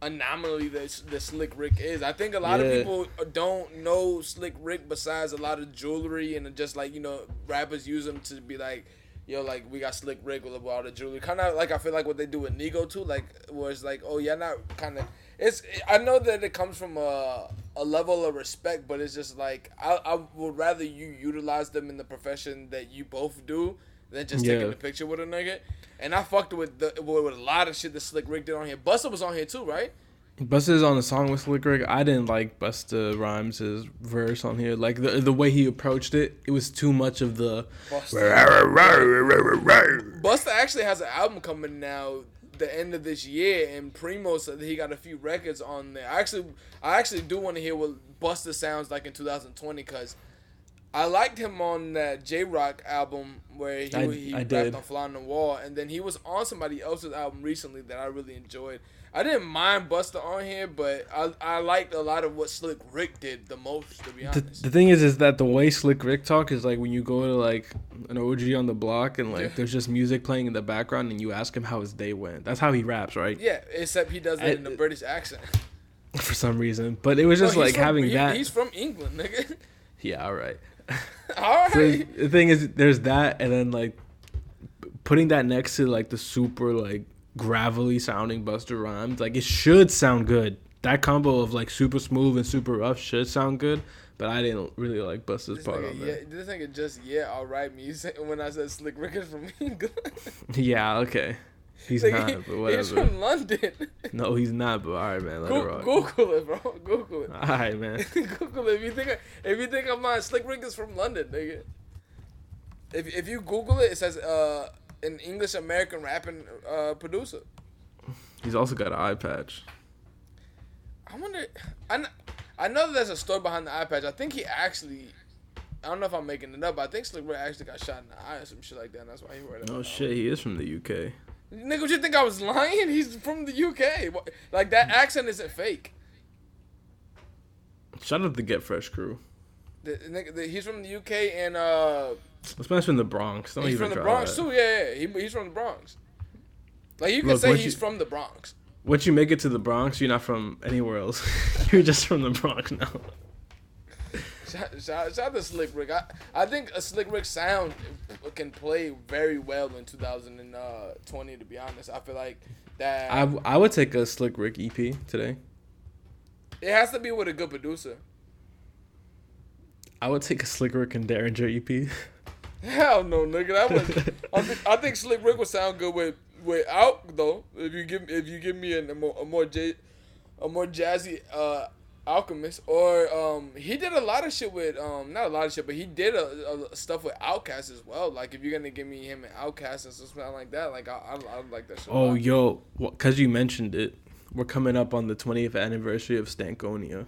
anomaly that the Slick Rick is. I think a lot Yeah. of people don't know Slick Rick besides a lot of jewelry and just like you know rappers use them to be like. Yo, like we got Slick Rick with all the jewelry, kind of like I feel like what they do with Nigo too, like where it's like, oh yeah, not kind of. It's I know that it comes from a a level of respect, but it's just like I I would rather you utilize them in the profession that you both do than just Yeah. taking a picture with a nigga. And I fucked with the with, with a lot of shit that Slick Rick did on here. Busta was on here too, right? Busta's on the song with Slick Rick. I didn't like Busta Rhymes' verse on here. Like the the way he approached it, it was too much of the. Busta. Busta actually has an album coming now the end of this year, and Primo said that he got a few records on there. I actually, I actually do want to hear what Busta sounds like in 2020 because I liked him on that J Rock album where he, I- he I rapped did. on Fly on the Wall, and then he was on somebody else's album recently that I really enjoyed. I didn't mind Busta on here, but I I liked a lot of what Slick Rick did the most, to be The, honest. the thing is, is that the way Slick Rick talk is like when you go to like an OG on the block and like Yeah. there's just music playing in the background and you ask him how his day went. That's how he raps, right? yeah, except he does it I- in a British accent. <laughs> For some reason, but it was just No, like from- having he- that. He's from England, nigga. <laughs> Yeah, all right. <laughs> All So the thing is, there's that, and then like putting that next to like the super like gravelly sounding Busta Rhymes, like it should sound good. That combo of like super smooth and super rough should sound good, but I didn't really like Busta's This part nigga, on yeah, this nigga just yeah, all right. music. <laughs> when I said Slick Rick is from <laughs> England. Yeah, okay. He's Nigga, not, but He's from London. <laughs> No, he's not. But all right, man, let it Go- rock. Google it, bro. Google it. All right, man. Google it. If you think I, if you think I'm lying, Slick Rick is from London, nigga. If if you Google it, it says uh an English American rapping uh producer. He's also got an eye patch. I wonder. I know, I know that there's a story behind the eye patch. I think he actually. I don't know if I'm making it up, but I think Slick actually got shot in the eye or some shit like that. And that's why he wore that. Oh shit, he is from the UK. Nigga, would you think I was lying? He's from the UK. Like that accent isn't fake. Shout out to the Get Fresh crew. The, nigga, the, he's from the UK and uh, This man's from the Bronx. Don't he's from the Bronx that. too. Yeah, yeah. He, he's from the Bronx. Like you can Look, say he's you- from the Bronx. Once you make it to the Bronx, you're not from anywhere else. <laughs> you're just from the Bronx now. Shout, shout, shout out to Slick Rick. I, I think a Slick Rick sound can play very well in 2020. To be honest, I feel like that I, I would take a Slick Rick EP today. it has to be with a good producer. I would take a Slick Rick and Daringer EP. <laughs> Hell no, nigga. That was. I, think, I think Slick Rick would sound good with without though. If you give if you give me a, a more a more j a more jazzy uh Alchemist or um he did a lot of shit with um not a lot of shit but he did a, a stuff with Outkast as well. Like if you're gonna give me him and Outkast and something like that, like I I, I like that shit. oh, yo, because you mentioned it, we're coming up on the 20th anniversary of Stankonia.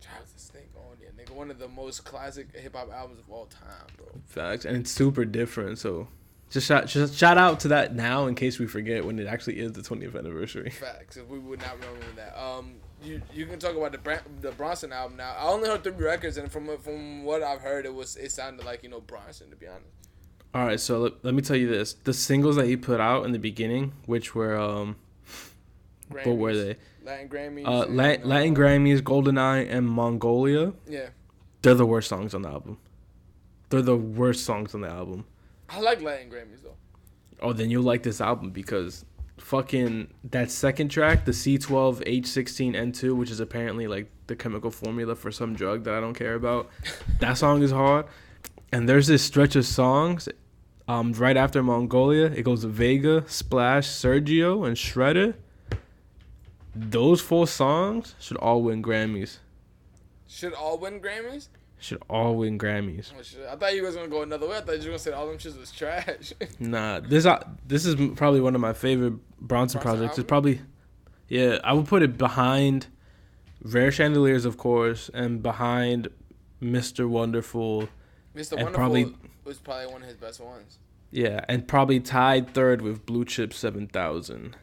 Shout out to Stink on yeah, nigga. One of the most classic hip hop albums of all time, bro. Facts, and it's super different. So, Just shout, just shout out to that now in case we forget when it actually is the 20th anniversary. Facts. If we would not remember that. Um, you you can talk about the Bra- the Bronson album now. I only heard three records, and from from what I've heard, it was it sounded like you know Bronson to be honest. All right, so let, let me tell you this: the singles that he put out in the beginning, which were um, what were they? Latin Grammys. Uh, and, Latin, uh, Latin Grammys, GoldenEye, and Mongolia. Yeah, They're the worst songs on the album. They're the worst songs on the album. I like Latin Grammys though. Oh, then you'll like this album because fucking that second track, the C12 H16 N2, which is apparently like the chemical formula for some drug that I don't care about. <laughs> that song is hard. And there's this stretch of songs um, right after Mongolia. It goes Vega, Splash, Sergio, and Shredder. Those four songs should all win Grammys. Should all win Grammys? Should all win Grammys. Oh, shit. I thought you was gonna go another way. I thought you were gonna say all them shits was trash. <laughs> Nah, this uh, this is probably one of my favorite Bronson, Bronson projects. It's probably, yeah, I would put it behind Rare Chandeliers, of course, and behind Mr. Wonderful. Mr. Wonderful probably- was probably one of his best ones. Yeah, and probably tied third with Blue Chip Seven Thousand.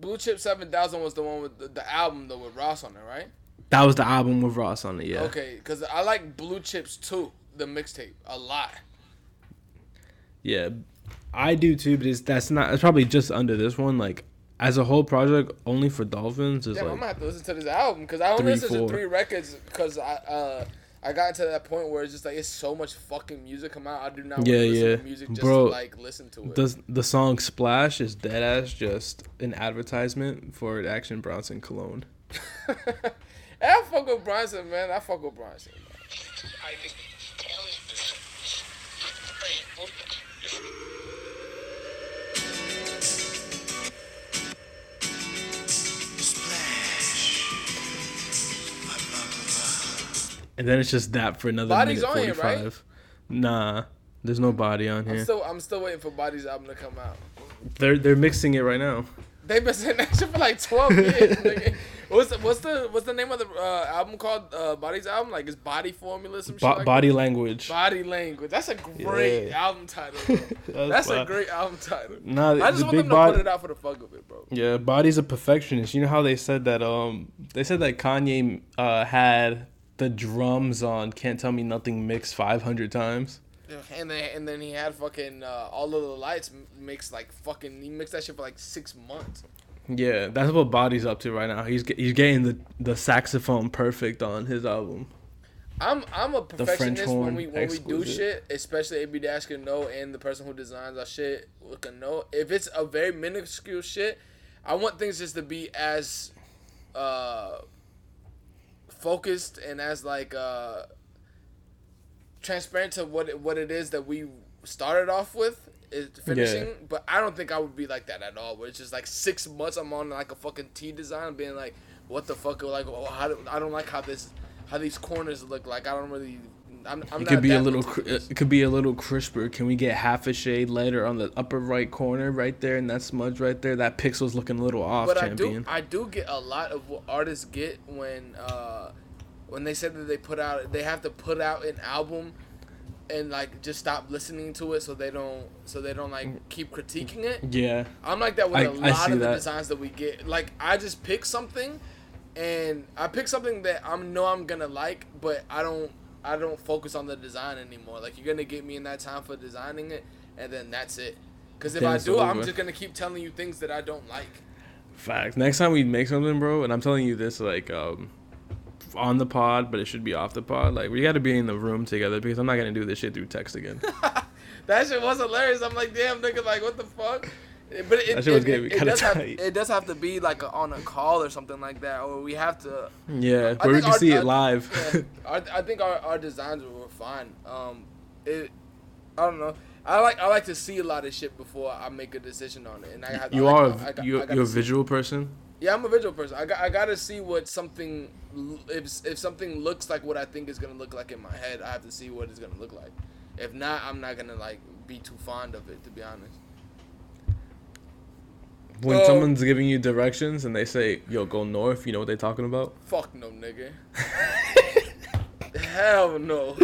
Blue Chip Seven Thousand was the one with the, the album though with Ross on it, right? That was the album with Ross on it. Yeah. Okay, because I like Blue Chips too, the mixtape, a lot. Yeah, I do too, but it's that's not. It's probably just under this one. Like as a whole project, only for Dolphins is Damn, I'm gonna have to listen to this album because I only Three, listened four. to three records because I uh I got to that point where it's just like it's so much fucking music come out. I do not want Yeah, listen yeah. to music just Bro, to like listen to it. the the song Splash is dead ass just an advertisement for Action Bronson cologne. <laughs> I fuck with Bronson, man. I fuck with Bronson. And then it's just that for another Body's minute on here, right? Nah, there's no body on I'm here. still I'm still waiting for Body's album to come out. They're they're mixing it right now. They've been saying that shit for like twelve years. <laughs> What's the, what's the what's the name of the uh, album called? Uh, Body's album? Like it's Body Formula, some shit. Bo- like body that? language. Body Language. That's a great Yeah. album title. <laughs> Bro. That's That's a great album title. Nah, I just the want them to put it out for the fuck of it, bro. Yeah, body's a perfectionist. You know how they said that? Um, they said that Kanye uh had the drums on "Can't Tell Me Nothing" mixed five hundred times. And then and then he had fucking uh, all of the lights mixed like fucking. He mixed that shit for like six months. Yeah, that's what Body's up to right now. He's he's getting the the saxophone perfect on his album. I'm I'm a perfectionist when we when we do shit, especially AB Dash can know and the person who designs our shit can know. If it's a very minuscule shit, I want things just to be as uh focused and as like uh transparent to what it, what it is that we started off with is finishing. But I don't think I would be like that at all. Where it's just like six months I'm on like a fucking T design, being like, what the fuck? Like, oh, how do, I don't like how this how these corners look like. I don't really. I'm, I'm It could be a little cr- it could be a little crisper. Can we get half a shade lighter on the upper right corner right there and that smudge right there? That pixel's looking a little off, But champion. I do I do get a lot of what artists get when uh when they said that they put out they have to put out an album and like just stop listening to it so they don't so they don't like keep critiquing it. yeah. I'm like that with I- a lot of the that. designs that we get. Like I just pick something, and I pick something that I know I'm gonna like, but I don't I don't focus on the design anymore. Like you're gonna get me in that time for designing it, and then that's it. Because if I do, I'm just gonna keep telling you things that I don't like. Facts. Next time we make something, bro, and I'm telling you this like um on the pod, but it should be off the pod. Like we got to be in the room together because I'm not gonna do this shit through text again. <laughs> That shit was hilarious. I'm like, damn, nigga, like what the fuck? But it, That shit was it, getting it, it kinda does have it does have to be like a, on a call or something like that, or we have to yeah, I where we can our- see our- it live. <laughs> yeah, our, I think our, our designs were fine. Um, it, I don't know. I like I like to see a lot of shit before I make a decision on it, and I have. you I are like, a, I got- you I you're a visual person. Yeah, I'm a visual person. I got I gotta see what something if if something looks like what I think is gonna look like in my head. I have to see what it's gonna look like. If not, I'm not gonna like be too fond of it. To be honest. When Um, someone's giving you directions and they say, "Yo, go north," you know what they're talking about. Fuck no, nigga. <laughs> Hell no.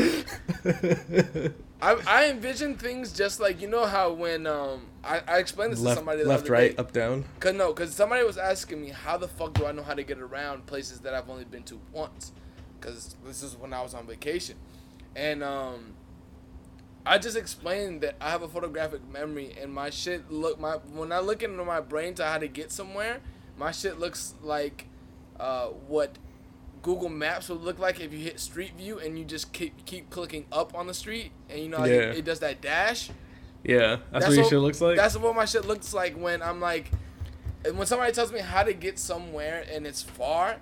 <laughs> I, I envision things just like you know how when um I, I explained this to somebody left, right, day. up, down. Cause no, cause somebody was asking me how the fuck do I know how to get around places that I've only been to once, cause this is when I was on vacation, and um, I just explained that I have a photographic memory and my shit look my when I look into my brain to how to get somewhere, my shit looks like, uh, what Google Maps would look like if you hit Street View and you just keep keep clicking up on the street and you know like Yeah. it, it does that dash. Yeah, that's, what your shit looks like. That's what my shit looks like when I'm like, when somebody tells me how to get somewhere and it's far,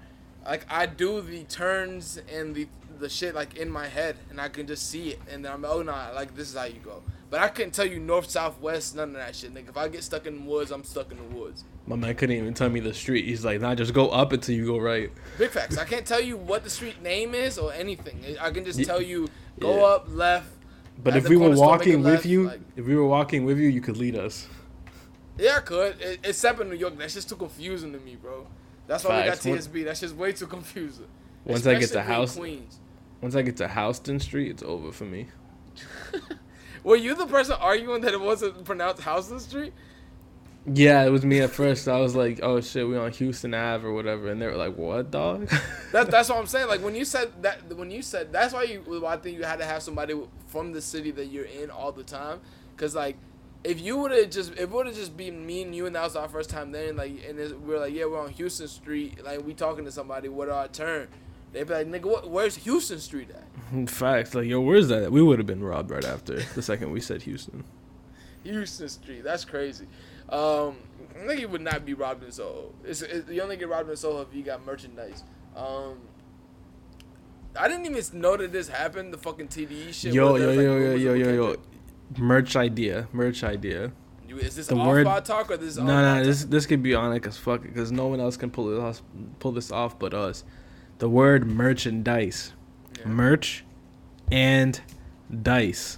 like I do the turns and the the shit like in my head and I can just see it and then I'm oh nah like this is how you go. But I couldn't tell you north, south, west, none of that shit. Nigga, if I get stuck in the woods, I'm stuck in the woods. My man couldn't even tell me the street. He's like, nah, just go up until you go right. Big facts. I can't tell you what the street name is or anything. I can just tell you go yeah. up left. But if we were corner store, make walking with left, you, like- if we were walking with you, you could lead us. Yeah, I could. Except in New York, that's just too confusing to me, bro. That's why Facts. we got TSB. That's just way too confusing. Once I get to house- Queens. Once I get to Houston Street, it's over for me. <laughs> Were you the person arguing that it wasn't pronounced Houston Street? Yeah, it was me at first. I was like, oh shit, we on Houston Ave or whatever, and they were like, what, dog? That, that's what I'm saying. Like when you said that, when you said that's why you, why I think you had to have somebody from the city that you're in all the time, because like. If you would have just, if it would have just been me and you, and that was our first time there, and like, and we are like, yeah, we're on Houston Street, like we talking to somebody, what our turn? They'd be like, nigga, what, where's Houston Street at? <laughs> Facts. Like, yo, where's that? We would have been robbed right after the second we said Houston. Houston Street. That's crazy. Um, I think you would not be robbed in Soho. It's, it, you only get robbed in Soho if you got merchandise. Um, I didn't even know that this happened. The fucking TDE shit. Yo, yo, like, yo, yo, yo, yo, yo. Merch idea. Merch idea. You- Is this The off word- pod talk or this? No, no, pod this this could be on it because fuck it, because no one else can pull it off, pull this off but us. The word merchandise, Yeah. merch, and dice.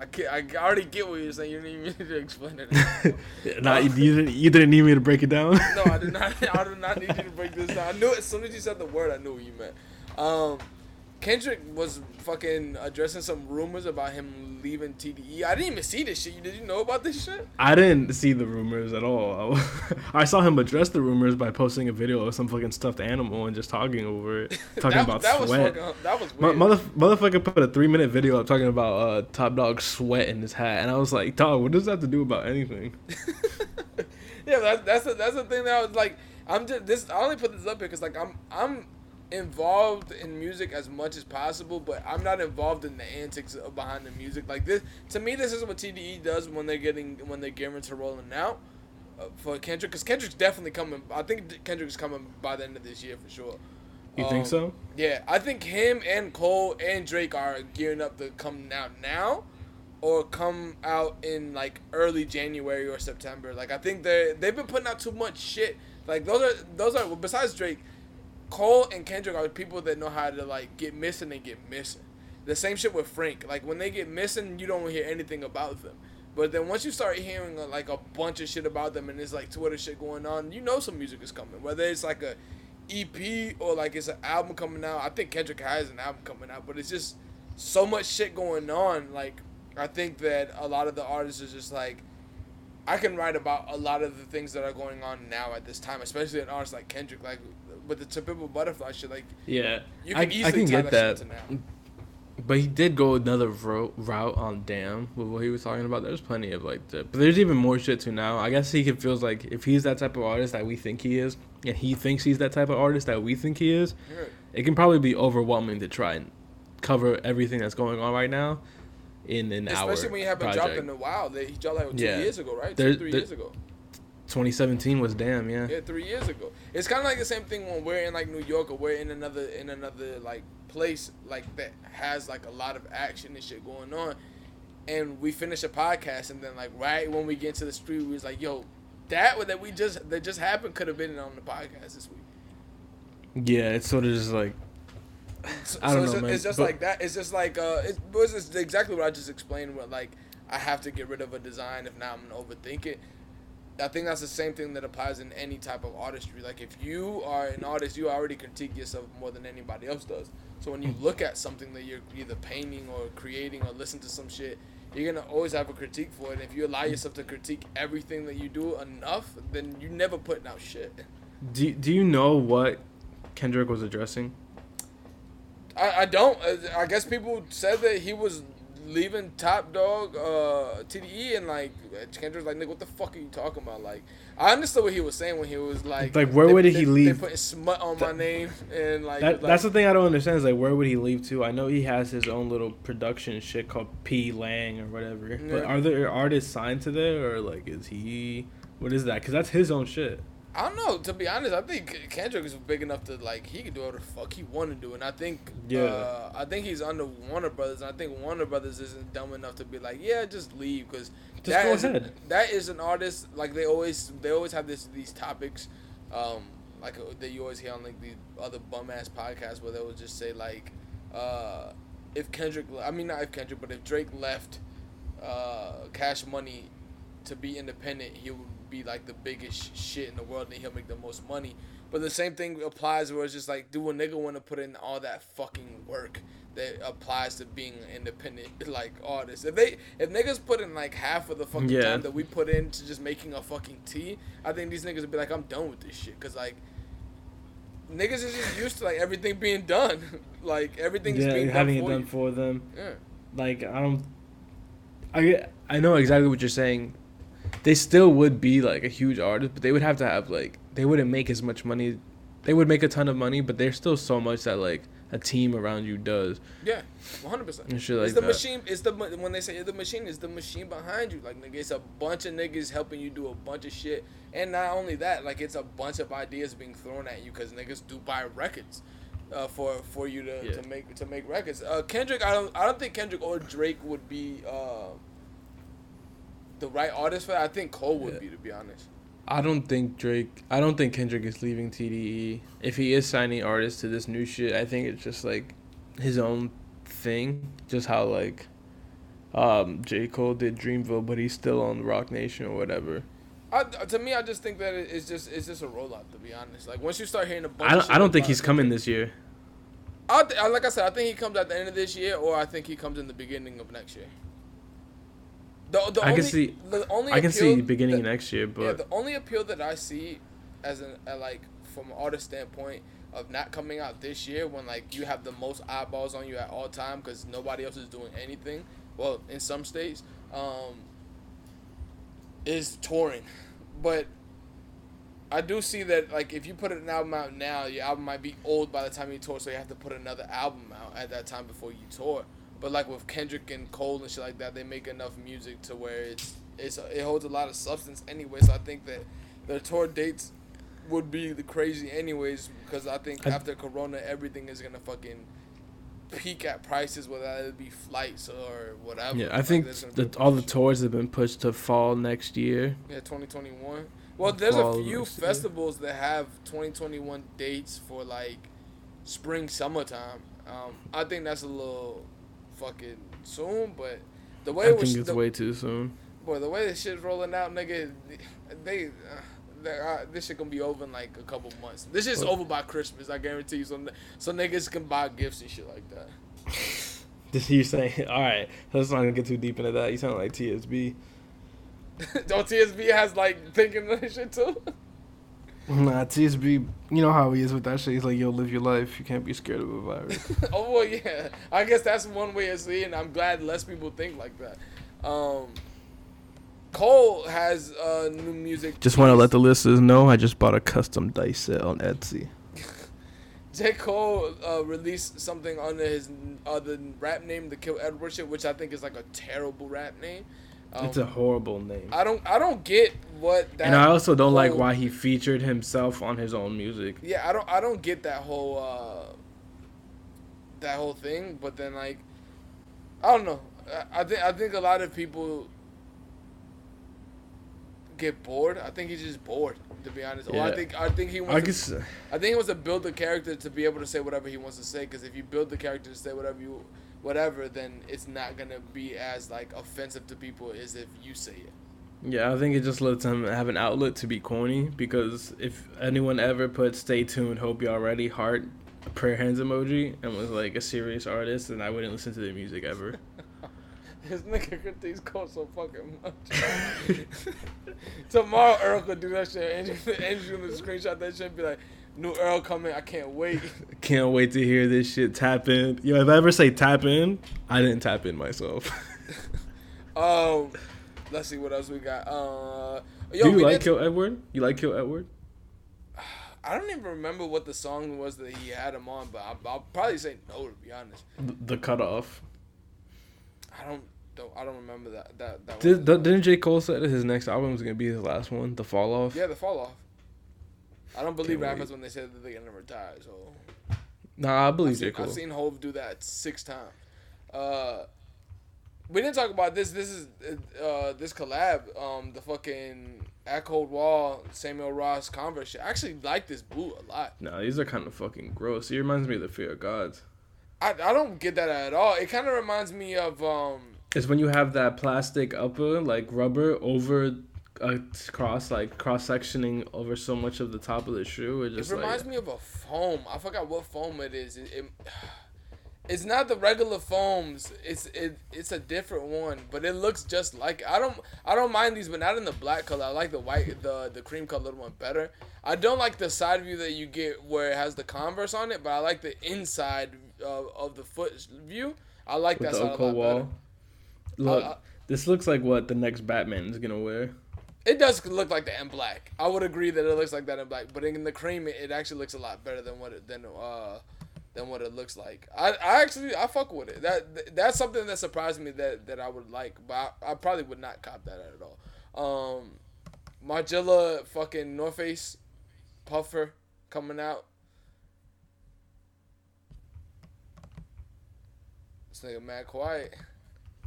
I, can't, I already get what you're saying. You didn't even <laughs> need to explain it. <laughs> nah, you, you didn't you didn't need me to break it down. no, I did not. <laughs> I did not need you to break this down. I knew as soon as you said the word, I knew what you meant. Um, Kendrick was fucking addressing some rumors about him leaving TDE. I didn't even see this shit. Did you know about this shit? I didn't see the rumors at all. <laughs> I saw him address the rumors by posting a video of some fucking stuffed animal and just talking over it, <laughs> talking that, about that Was sweat. fucking, that was weird. Mother, motherfucker put a three minute video up talking about uh, Top Dog sweat in his hat, and I was like, dog, what does that have to do about anything? <laughs> yeah, that's that's the, that's the thing that I was like. I'm just this. I only put this up here because like I'm I'm involved in music as much as possible, but I'm not involved in the antics behind the music. Like this, to me, this is what TDE does when they're getting when they're gearing to rolling out uh, for Kendrick. Because Kendrick's definitely coming. I think Kendrick's coming by the end of this year for sure. You think Um, so? Yeah, I think him and Cole and Drake are gearing up to come out now, or come out in like early January or September. Like I think they they've been putting out too much shit. Like those are those are besides Drake, Cole and Kendrick are people that know how to like get missing and get missing. The same shit with Frank. Like when they get missing, you don't hear anything about them. But then once you start hearing uh, like a bunch of shit about them and there's like Twitter shit going on, you know some music is coming. Whether it's like a EP or like it's an album coming out. I think Kendrick has an album coming out, but it's just so much shit going on. Like I think that a lot of the artists are just like I can write about a lot of the things that are going on now at this time, especially an artist like Kendrick, like with the To Pimp a Butterfly shit. Like Yeah, you I, can I easily can tie get that, that. shit now. But he did go another ro- route on Damn with what he was talking about. There's plenty of like, the, but there's even more shit too now. I guess he could feels like if he's that type of artist that we think he is, and he thinks he's that type of artist that we think he is, Yeah. it can probably be overwhelming to try and cover everything that's going on right now in an hour. Especially when you haven't dropped in a while. They, he dropped like two Yeah. years ago, right? There- two, three there- years ago. 2017 was Damn, yeah. Yeah, three years ago. It's kind of like the same thing when we're in like New York or we're in another in another like place like that has like a lot of action and shit going on, and we finish a podcast and then like right when we get to the street, we was like, yo, that that we just that just happened could have been on the podcast this week. Yeah, it's sort of just like So, I don't so it's, know, just, man, it's just but- like that. It's just like uh, it was just exactly what I just explained. Where like I have to get rid of a design if not I'm gonna overthink it. I think that's the same thing that applies in any type of artistry. Like if you are an artist, you already critique yourself more than anybody else does. So when you hmm. look at something that you're either painting or creating or listen to some shit, you're gonna always have a critique for it. And if you allow hmm. yourself to critique everything that you do enough, then you never putting out shit. Do Do you know what Kendrick was addressing? I, I don't. I guess people said that he was leaving Top Dog, uh, TDE, and like Kendrick's like, nigga, what the fuck are you talking about? Like, I understood what he was saying when he was like, Like, where they- would he they- leave? They putting smut on my name and like, That, like that's the thing I don't understand. Is like, where would he leave to? I know he has his own little production shit called pgLang or whatever. But are there artists signed to there, or like, is he? What is that? Because that's his own shit. I don't know. To be honest, I think Kendrick is big enough to like he can do whatever the fuck he want to do, and I think Yeah. uh, I think he's under Warner Brothers, and I think Warner Brothers isn't dumb enough to be like, yeah, just leave because go is ahead. that is an artist like they always they always have this these topics, um, like uh, that you always hear on like these other bum ass podcasts where they will just say like, uh, if Kendrick, I mean not if Kendrick, but if Drake left, uh, Cash Money to be independent, he would be like the biggest shit in the world and he'll make the most money. But the same thing applies where it's just like, do a nigga want to put in all that fucking work that applies to being an independent <laughs> like artist? If they if niggas put in like half of the fucking Yeah. time that we put into just making a fucking tea, I think these niggas would be like, I'm done with this shit. Cause like niggas is just used to like everything being done. <laughs> like everything's yeah, being having done it for done you. for them. Yeah. Like I don't. I I know exactly what you're saying. They still would be like a huge artist, but they would have to have like they wouldn't make as much money. They would make a ton of money, but there's still so much that like a team around you does. Yeah, one hundred percent. It's the that. machine. It's the when they say the machine, it's the machine behind you. Like nigga, it's a bunch of niggas helping you do a bunch of shit, and not only that, like it's a bunch of ideas being thrown at you because niggas do buy records. Uh, for for you to, Yeah. to make to make records, uh, Kendrick, I don't I don't think Kendrick or Drake would be uh, the right artist for that. I think Cole would Yeah. be, to be honest. I don't think Drake. I don't think Kendrick is leaving TDE. If he is signing artists to this new shit, I think it's just like his own thing. Just how like um, J Cole did Dreamville, but he's still on Roc Nation or whatever. I, to me, I just think that it's just it's just a rollout. To be honest, like once you start hearing a bunch, I don't. I don't think he's coming this year. I th- like I said, I think he comes at the end of this year, or I think he comes in the beginning of next year. The, the I can see- The only I can see beginning that- next year, yeah, but the only appeal that I see, as an uh, like from an artist standpoint, of not coming out this year when like you have the most eyeballs on you at all time because nobody else is doing anything. Well, in some states, um, is touring, but I do see that like if you put an album out now, your album might be old by the time you tour, so you have to put another album out at that time before you tour. But like with Kendrick and Cole and shit like that, they make enough music to where it's it's it holds a lot of substance anyway. So I think that their tour dates would be the crazy anyways because I think I- after Corona, everything is gonna fucking peak at prices, whether it be flights or whatever. yeah, I Like, think there's gonna be that all the tours have been pushed to fall next year. Yeah, 2021. Well, there's Fall a few year. festivals that have 2021 dates for like spring, summertime. Um, I think that's a little fucking soon, but the way I think it's the, way too soon. boy, the way this shit's rolling out, nigga, they. Uh, they- uh, this shit gonna be over in like a couple months. This shit's over by Christmas, I guarantee you. So, n- so niggas can buy gifts and shit like that. <laughs> This you saying? <laughs> All right, let's not gonna get too deep into that. You sound like TSB. <laughs> Don't TSB has like thinking that shit too? Nah, TSB. You know how he is with that shit. He's like, yo, live your life. You can't be scared of a virus. <laughs> oh well, yeah. I guess that's one way of seeing. I'm glad less people think like that. Um, Cole has uh, new music. just want to let the listeners know I just bought a custom dice set on Etsy. <laughs> J Cole uh, released something under his other rap name, the Kill Edward shit, which I think is like a terrible rap name. Um, it's a horrible name. I don't I don't get what that. and I also don't like why he featured himself on his own music. Yeah, I don't I don't get that whole uh that whole thing, but then like I don't know. I, I think I think a lot of people get bored. I think he's just bored, to be honest. Or I think I think he I wants. guess to, I think he wants to build the character to be able to say whatever he wants to say. Because if you build the character to say whatever you, whatever, then it's not gonna be as like offensive to people as if you say it. Yeah, I think it just lets him have an outlet to be corny because if anyone ever put "Stay tuned, hope y'all ready" heart prayer hands emoji and was like a serious artist, then I wouldn't listen to their music ever. <laughs> This nigga critiques Cole so fucking much. <laughs> Tomorrow Earl could do that shit. <laughs> Andrew, Andrew gonna screenshot that shit and be like, new Earl coming, I can't wait. <laughs> Can't wait to hear this shit tap in. Yo, if I ever say tap in, I didn't tap in myself. <laughs> Um, let's see what else we got. Uh, yo, Do you like did- Kill Edward? You like Kill Edward? <sighs> I don't even remember what the song was that he had him on, but I, I'll probably say no to be honest. The, the cutoff. I don't, don't I don't remember that that that. Did, th- didn't J Cole say that his next album was gonna be his last one, The Fall Off? yeah, the fall off. I don't believe Can't rappers wait. when they say that they're gonna retire. So Nah, I believe I've seen, Cole. I've seen Hove do that six times. Uh, we didn't talk about this. This is uh, this collab. Um, the fucking A-Cold-Wall Samuel Ross Converse shit. I actually like this boot a lot. Nah, these are kind of fucking gross. He reminds me of the Fear of Gods. I, I don't get that at all. It kind of reminds me of um It's when you have that plastic upper, like rubber, over a cross, like cross sectioning over so much of the top of the shoe. It It just reminds like me of a foam. I forgot what foam it is. It, it, <sighs> it's not the regular foams. It's it, it's a different one, but it looks just like. I don't I don't mind these, but not in the black color. I like the white, the the cream colored one better. I don't like the side view that you get where it has the Converse on it, but I like the inside of, of the foot view. I like with that the side a lot wall. better. Look, uh, this looks like what the next Batman is gonna wear. It does look like that in black. I would agree that it looks like that in black, but in the cream, it, it actually looks a lot better than what it than uh than what it looks like. I, I actually I fuck with it. That that's something that surprised me that that I would like, but I, I probably would not cop that at all. Um, Margiela fucking North Face puffer coming out. This nigga mad quiet.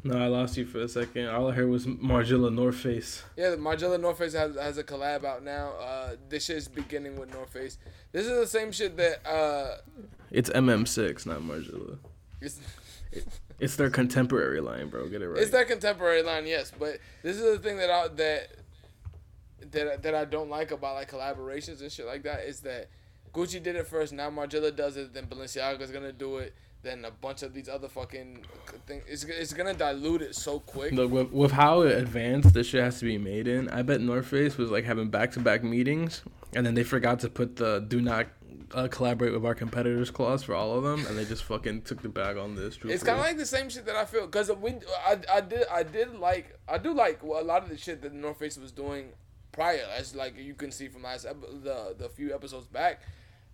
No, I lost you for a second. All I heard was Margiela North Face. Yeah, the Margiela North Face has, has a collab out now. Uh, this shit's beginning with North Face. This is the same shit that uh, It's MM6, not Margiela. it's, <laughs> It's their contemporary line, bro. Get it right. it's their contemporary line, yes. But this is the thing that I that that that I don't like about like collaborations and shit like that is that Gucci did it first. Now Margiela does it. Then Balenciaga's gonna do it. Then a bunch of these other fucking things. It's, it's gonna dilute it so quick. Look, with, with how advanced this shit has to be made in, I bet North Face was like having back to back meetings, and then they forgot to put the do not uh, collaborate with our competitors clause for all of them, and they just fucking took the bag on this. It's kind of like the same shit that I feel because we I, I did I did like I do like a lot of the shit that North Face was doing prior as like you can see from last ep- the the few episodes back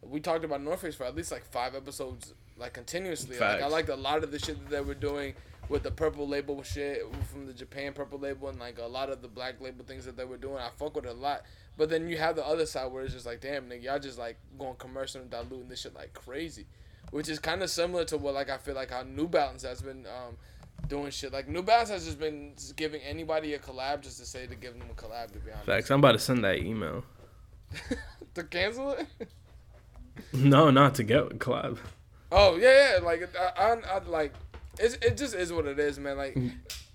we talked about North Face for at least like five episodes like continuously like I liked a lot of the shit that they were doing with the purple label shit from the Japan purple label and like a lot of the black label things that they were doing I fuck with it a lot but then you have the other side where it's just like damn nigga y'all just like going commercial and diluting this shit like crazy which is kind of similar to what like I feel like how New Balance has been um, doing shit. Like New Balance has just been just giving anybody a collab just to say to give them a collab. To be honest, Facts. I'm about to send that email. <laughs> to cancel it. <laughs> No, not to get collab. Oh yeah, yeah. Like I, I, I like it's, it just is what it is, man. Like mm.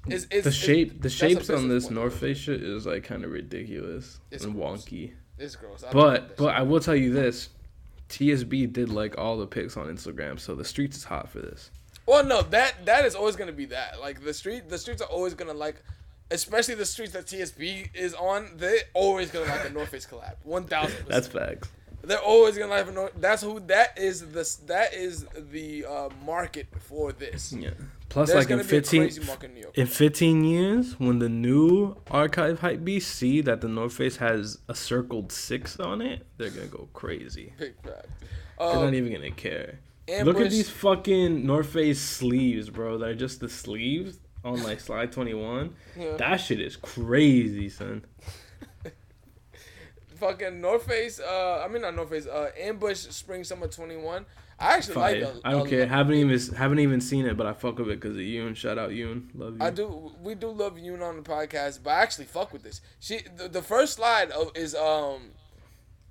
it's, it's The shape, the shapes on this. North Face shit is like kind of ridiculous It's and gross. wonky. It's gross. I But but. I will tell you this, TSB did like all the pics on Instagram, so the streets is hot for this. Well, no, that that is always gonna be that. Like the street, the streets are always gonna like, especially the streets that TSB is on. They're always gonna like a North Face collab. One thousand. That's facts. They're always gonna like a North. That's who. That is the that is the uh, market for this. Yeah. Plus, There's like in gonna be a 15, in New York. in 15 years, when the new archive hype beast see that the North Face has a circled six on it, they're gonna go crazy. Big fact. They're Um, not even gonna care. Look at these fucking North Face sleeves, bro. They're just the sleeves on like slide 21. Yeah. That shit is crazy, son. Fucking North Face. Uh, I mean not North Face. Uh, Ambush Spring Summer Twenty One. I actually like. I don't care. Haven't even haven't even seen it, but I fuck with it because of Yoon. Shout out Yoon. Love you. I do. We do love Yoon on the podcast, but I actually fuck with this. She the, the first slide of, is um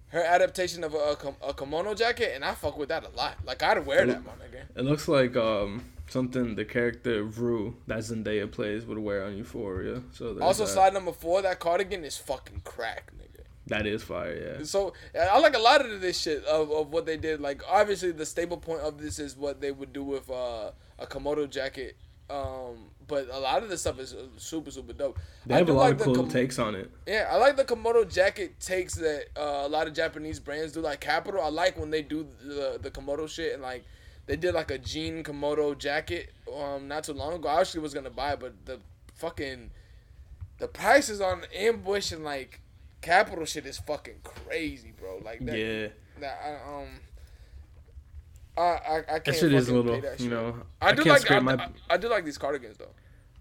her adaptation of a, a, a kimono jacket, and I fuck with that a lot. Like I'd wear that, my nigga. It looks like um something the character Rue that Zendaya plays would wear on Euphoria. So Also, that. side number four, that cardigan is fucking crack, nigga. That is fire. Yeah. So I like a lot of this shit of, of what they did. Like obviously the staple point of this is what they would do with uh, a kimono jacket. Um, but a lot of this stuff is uh, super super dope. They I have a lot like of the cool Kom- takes on it. Yeah, I like the kimono jacket takes that uh, a lot of Japanese brands do. Like Kapital, I like when they do the the kimono shit and like they did like a jean kimono jacket um not too long ago. I actually was gonna buy, it, but the fucking the prices on Ambush and like Kapital shit is fucking crazy, bro. Like that, Yeah. that I, um. I, I, I can't That shit is a fucking little, pay that you know. I, do can't like I, my I, I do like these cardigans though.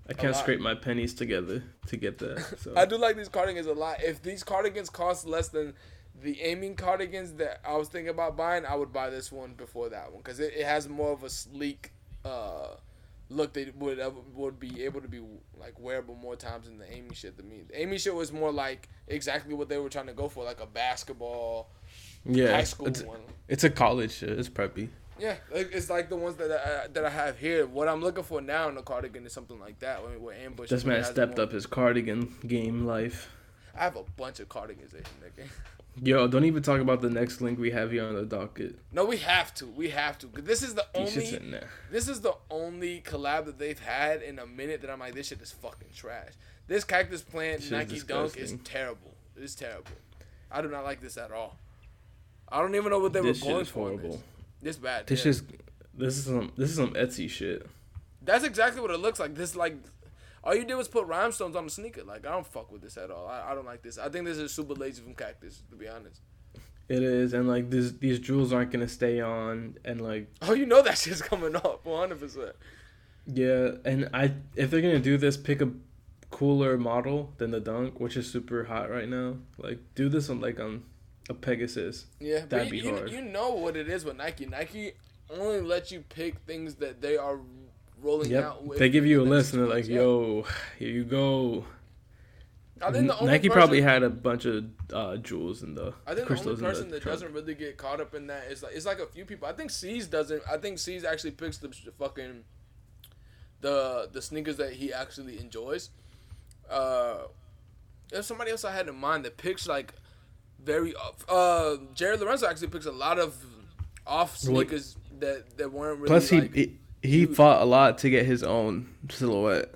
I can't scrape my pennies together to get that. <laughs> So I do like these cardigans a lot. If these cardigans cost less than the aiming cardigans that I was thinking about buying, I would buy this one before that one because it, it has more of a sleek uh, look that would would be able to be like wearable more times than the Aimé shit to me. The aiming shit was more like exactly what they were trying to go for, like a basketball yeah, high school it's, one. it's a college shit. It's preppy. Yeah, it's like the ones that I, that I have here. What I'm looking for now in a cardigan is something like that. Where, where ambush. This man stepped up his cardigan game life. I have a bunch of cardigans, in there, nigga. <laughs> Yo, don't even talk about the next link we have here on the docket. No, we have to. We have to. This is the only. This is the only collab that they've had in a minute that I'm like, this shit is fucking trash. This cactus plant Nike Dunk is terrible. It's terrible. I do not like this at all. I don't even know what they This were going for. horrible. This, this bad. This yeah. is this is some this is some Etsy shit. That's exactly what it looks like. This like, all you did was put rhinestones on the sneaker. Like I don't fuck with this at all. I, I don't like this. I think this is super lazy from Cactus, to be honest. It is, and like these these jewels aren't gonna stay on, and like Oh, you know that <laughs> shit's coming off, one hundred percent. yeah, and I if they're gonna do this, pick a cooler model than the Dunk, which is super hot right now. Like do this on like on a Pegasus. Yeah, That'd you, be you, hard. you know what it is with Nike. Nike only lets you pick things that they are rolling Yep, out. With they give you a list and they're like, "Yo, here you go." I think the only Nike person, probably had a bunch of uh, jewels in the I think the only person the that trunk. doesn't really get caught up in that is like it's like a few people. I think C's doesn't. I think C's actually picks the fucking the the sneakers that he actually enjoys. Uh, there's somebody else I had in mind that picks like very off. Uh, Jared Lorenzo actually picks a lot of off Well, sneakers that that weren't really. Plus, like, he, he fought a lot to get his own silhouette.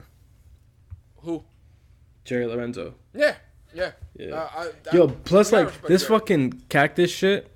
who? Jerry Lorenzo. Yeah, yeah. Yeah. Uh, I, I, Yo, plus I like this Jared. fucking cactus shit.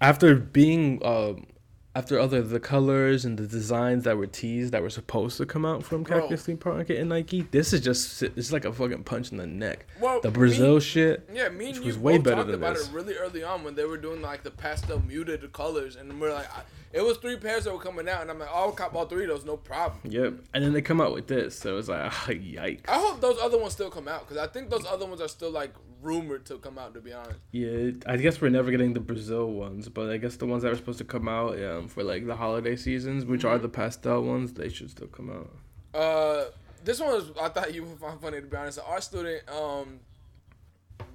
After being um, after other the colors and the designs that were teased that were supposed to come out from Bro. Cactus Theme Park and Nike, this is just it's like a fucking punch in the neck. Well, The me- Brazil shit. Yeah, me and which you was way both better talked than about this. it really early on when they were doing like the pastel muted colors, and we're like, I, it was three pairs that were coming out, and I'm like, oh, I'll cop all three of those, no problem. Yep. And then they come out with this, so it's like <laughs> yikes. I hope those other ones still come out because I think those other ones are still like rumored to come out. To be honest, Yeah, I guess we're never getting the Brazil ones, but I guess the ones that are supposed to come out um, for like the holiday seasons, which Mm-hmm. are the pastel ones, they should still come out. uh, this one was I thought you would find funny to be honest. Our student um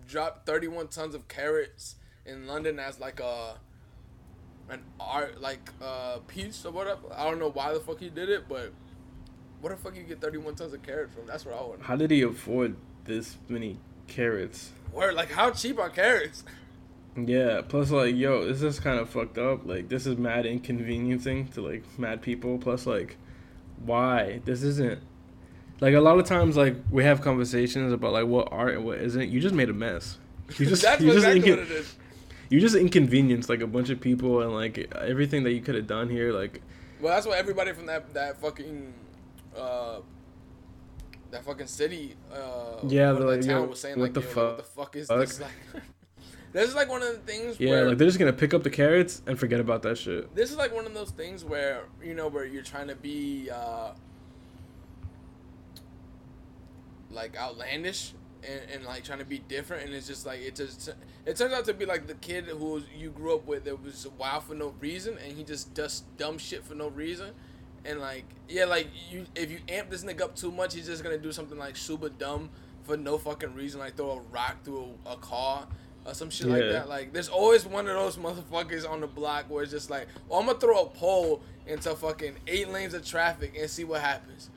dropped 31 tons of carrots in London as like a an art like uh piece or whatever. I don't know why the fuck he did it, but what the fuck you get 31 tons of carrots from? That's what I want. How did he afford this many carrots? Where like how cheap are carrots? Yeah, plus like, yo, this is kind of fucked up. Like, this is mad inconveniencing to like mad people. Plus, like, why? This isn't like a lot of times like we have conversations about like what art and what isn't. You just made a mess. You <laughs> just That's you just exactly inco- what it is. You just inconvenienced like a bunch of people and like everything that you could have done here. Like, Well, that's what everybody from that that fucking uh that fucking city uh Yeah, they're like, town yo, was saying what like the yo, what the fuck? fuck is this <laughs> like <laughs> this is like one of the things yeah, where like they're just gonna pick up the carrots and forget about that shit. this is like one of those things where you know where you're trying to be uh like outlandish and, and like trying to be different and it's just like it just it turns out to be like the kid who you grew up with that was wild for no reason and he just does dumb shit for no reason and like yeah like you if you amp this nigga up too much he's just gonna do something like super dumb for no fucking reason like throw a rock through a, a car or some shit like that. Like, there's always one of those motherfuckers on the block where it's just like, oh, well, I'm gonna throw a pole into fucking eight lanes of traffic and see what happens.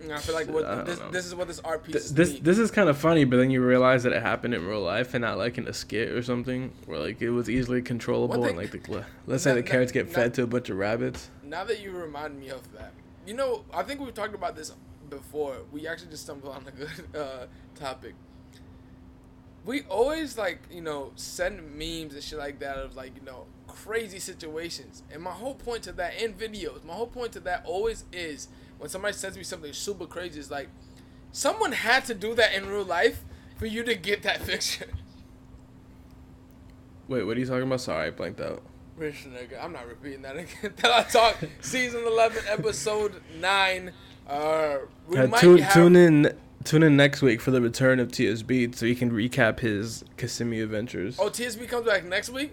And I feel like what I this, this is what this art piece Th- is. this this is kind of funny, but then you realize that it happened in real life and not like in a skit or something, where like it was easily controllable and like the <laughs> let's say the carrots get fed to a bunch of rabbits. now that you remind me of that, you know, I think we've talked about this before. We actually just stumbled <laughs> on a good uh, topic. We always like, you know, send memes and shit like that of like, you know, crazy situations. And my whole point to that in videos, my whole point to that always is when somebody sends me something super crazy, is like, someone had to do that in real life for you to get that <laughs> picture. Wait, what are you talking about? Sorry, I blanked out. Rich nigga, I'm not repeating that again. <laughs> Till I talk season 11, episode 9. Uh, we Uh, might tune, have, tune in tune in next week for the return of TSB so he can recap his Kissimmee adventures. Oh, TSB comes back next week?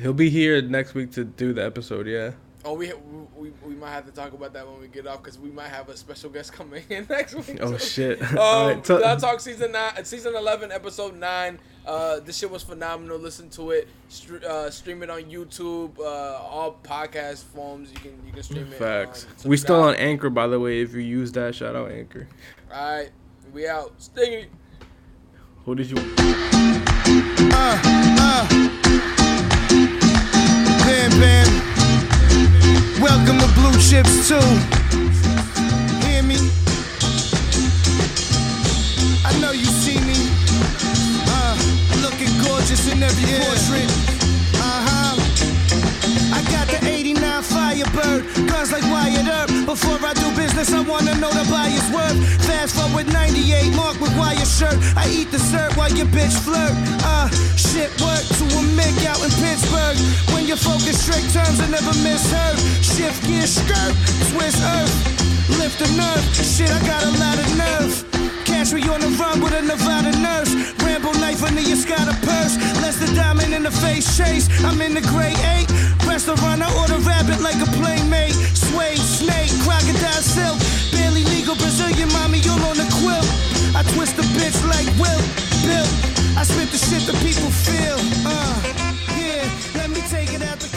He'll be here next week to do the episode. Yeah. Oh, we, we, we might have to talk about that when we get off because we might have a special guest coming in <laughs> next week. Oh so- shit. Um, Alright, so- Dot Talk season nine, season eleven, episode nine. Uh, this shit was phenomenal. Listen to it. Str- uh, stream it on YouTube. Uh, all podcast forms. You can you can stream it. Facts. on- We still on. Anchor, by the way. If you use that, shout out Anchor. All right, we out. Stingy. Who did you? Uh, uh. Bam, bam. Welcome to Blue Chips 2. Hear me? I know you see me. Uh, looking gorgeous in every portrait. The 89 Firebird, guns like Wyatt Earp. Before I do business, I wanna know the buyer's worth. Fast forward 98, mark with wire shirt. I eat the dessert while your bitch flirt. Uh, shit work to a mig out in Pittsburgh. When you focus straight turns, I never misheard. Shift gear skirt, twist earth. Lift the nerve, shit, I got a lot of nerve. Catch me on the run with a Nevada nurse. Rambo life under your sky a purse. Less the diamond in the face chase. I'm in the gray eight. Restaurant, I order rabbit like a playmate. Suede, snake, crocodile silk. Barely legal Brazilian mommy, you're on the quilt. I twist the bitch like Will, Bill. I spit the shit the people feel. Uh, yeah, let me take it out the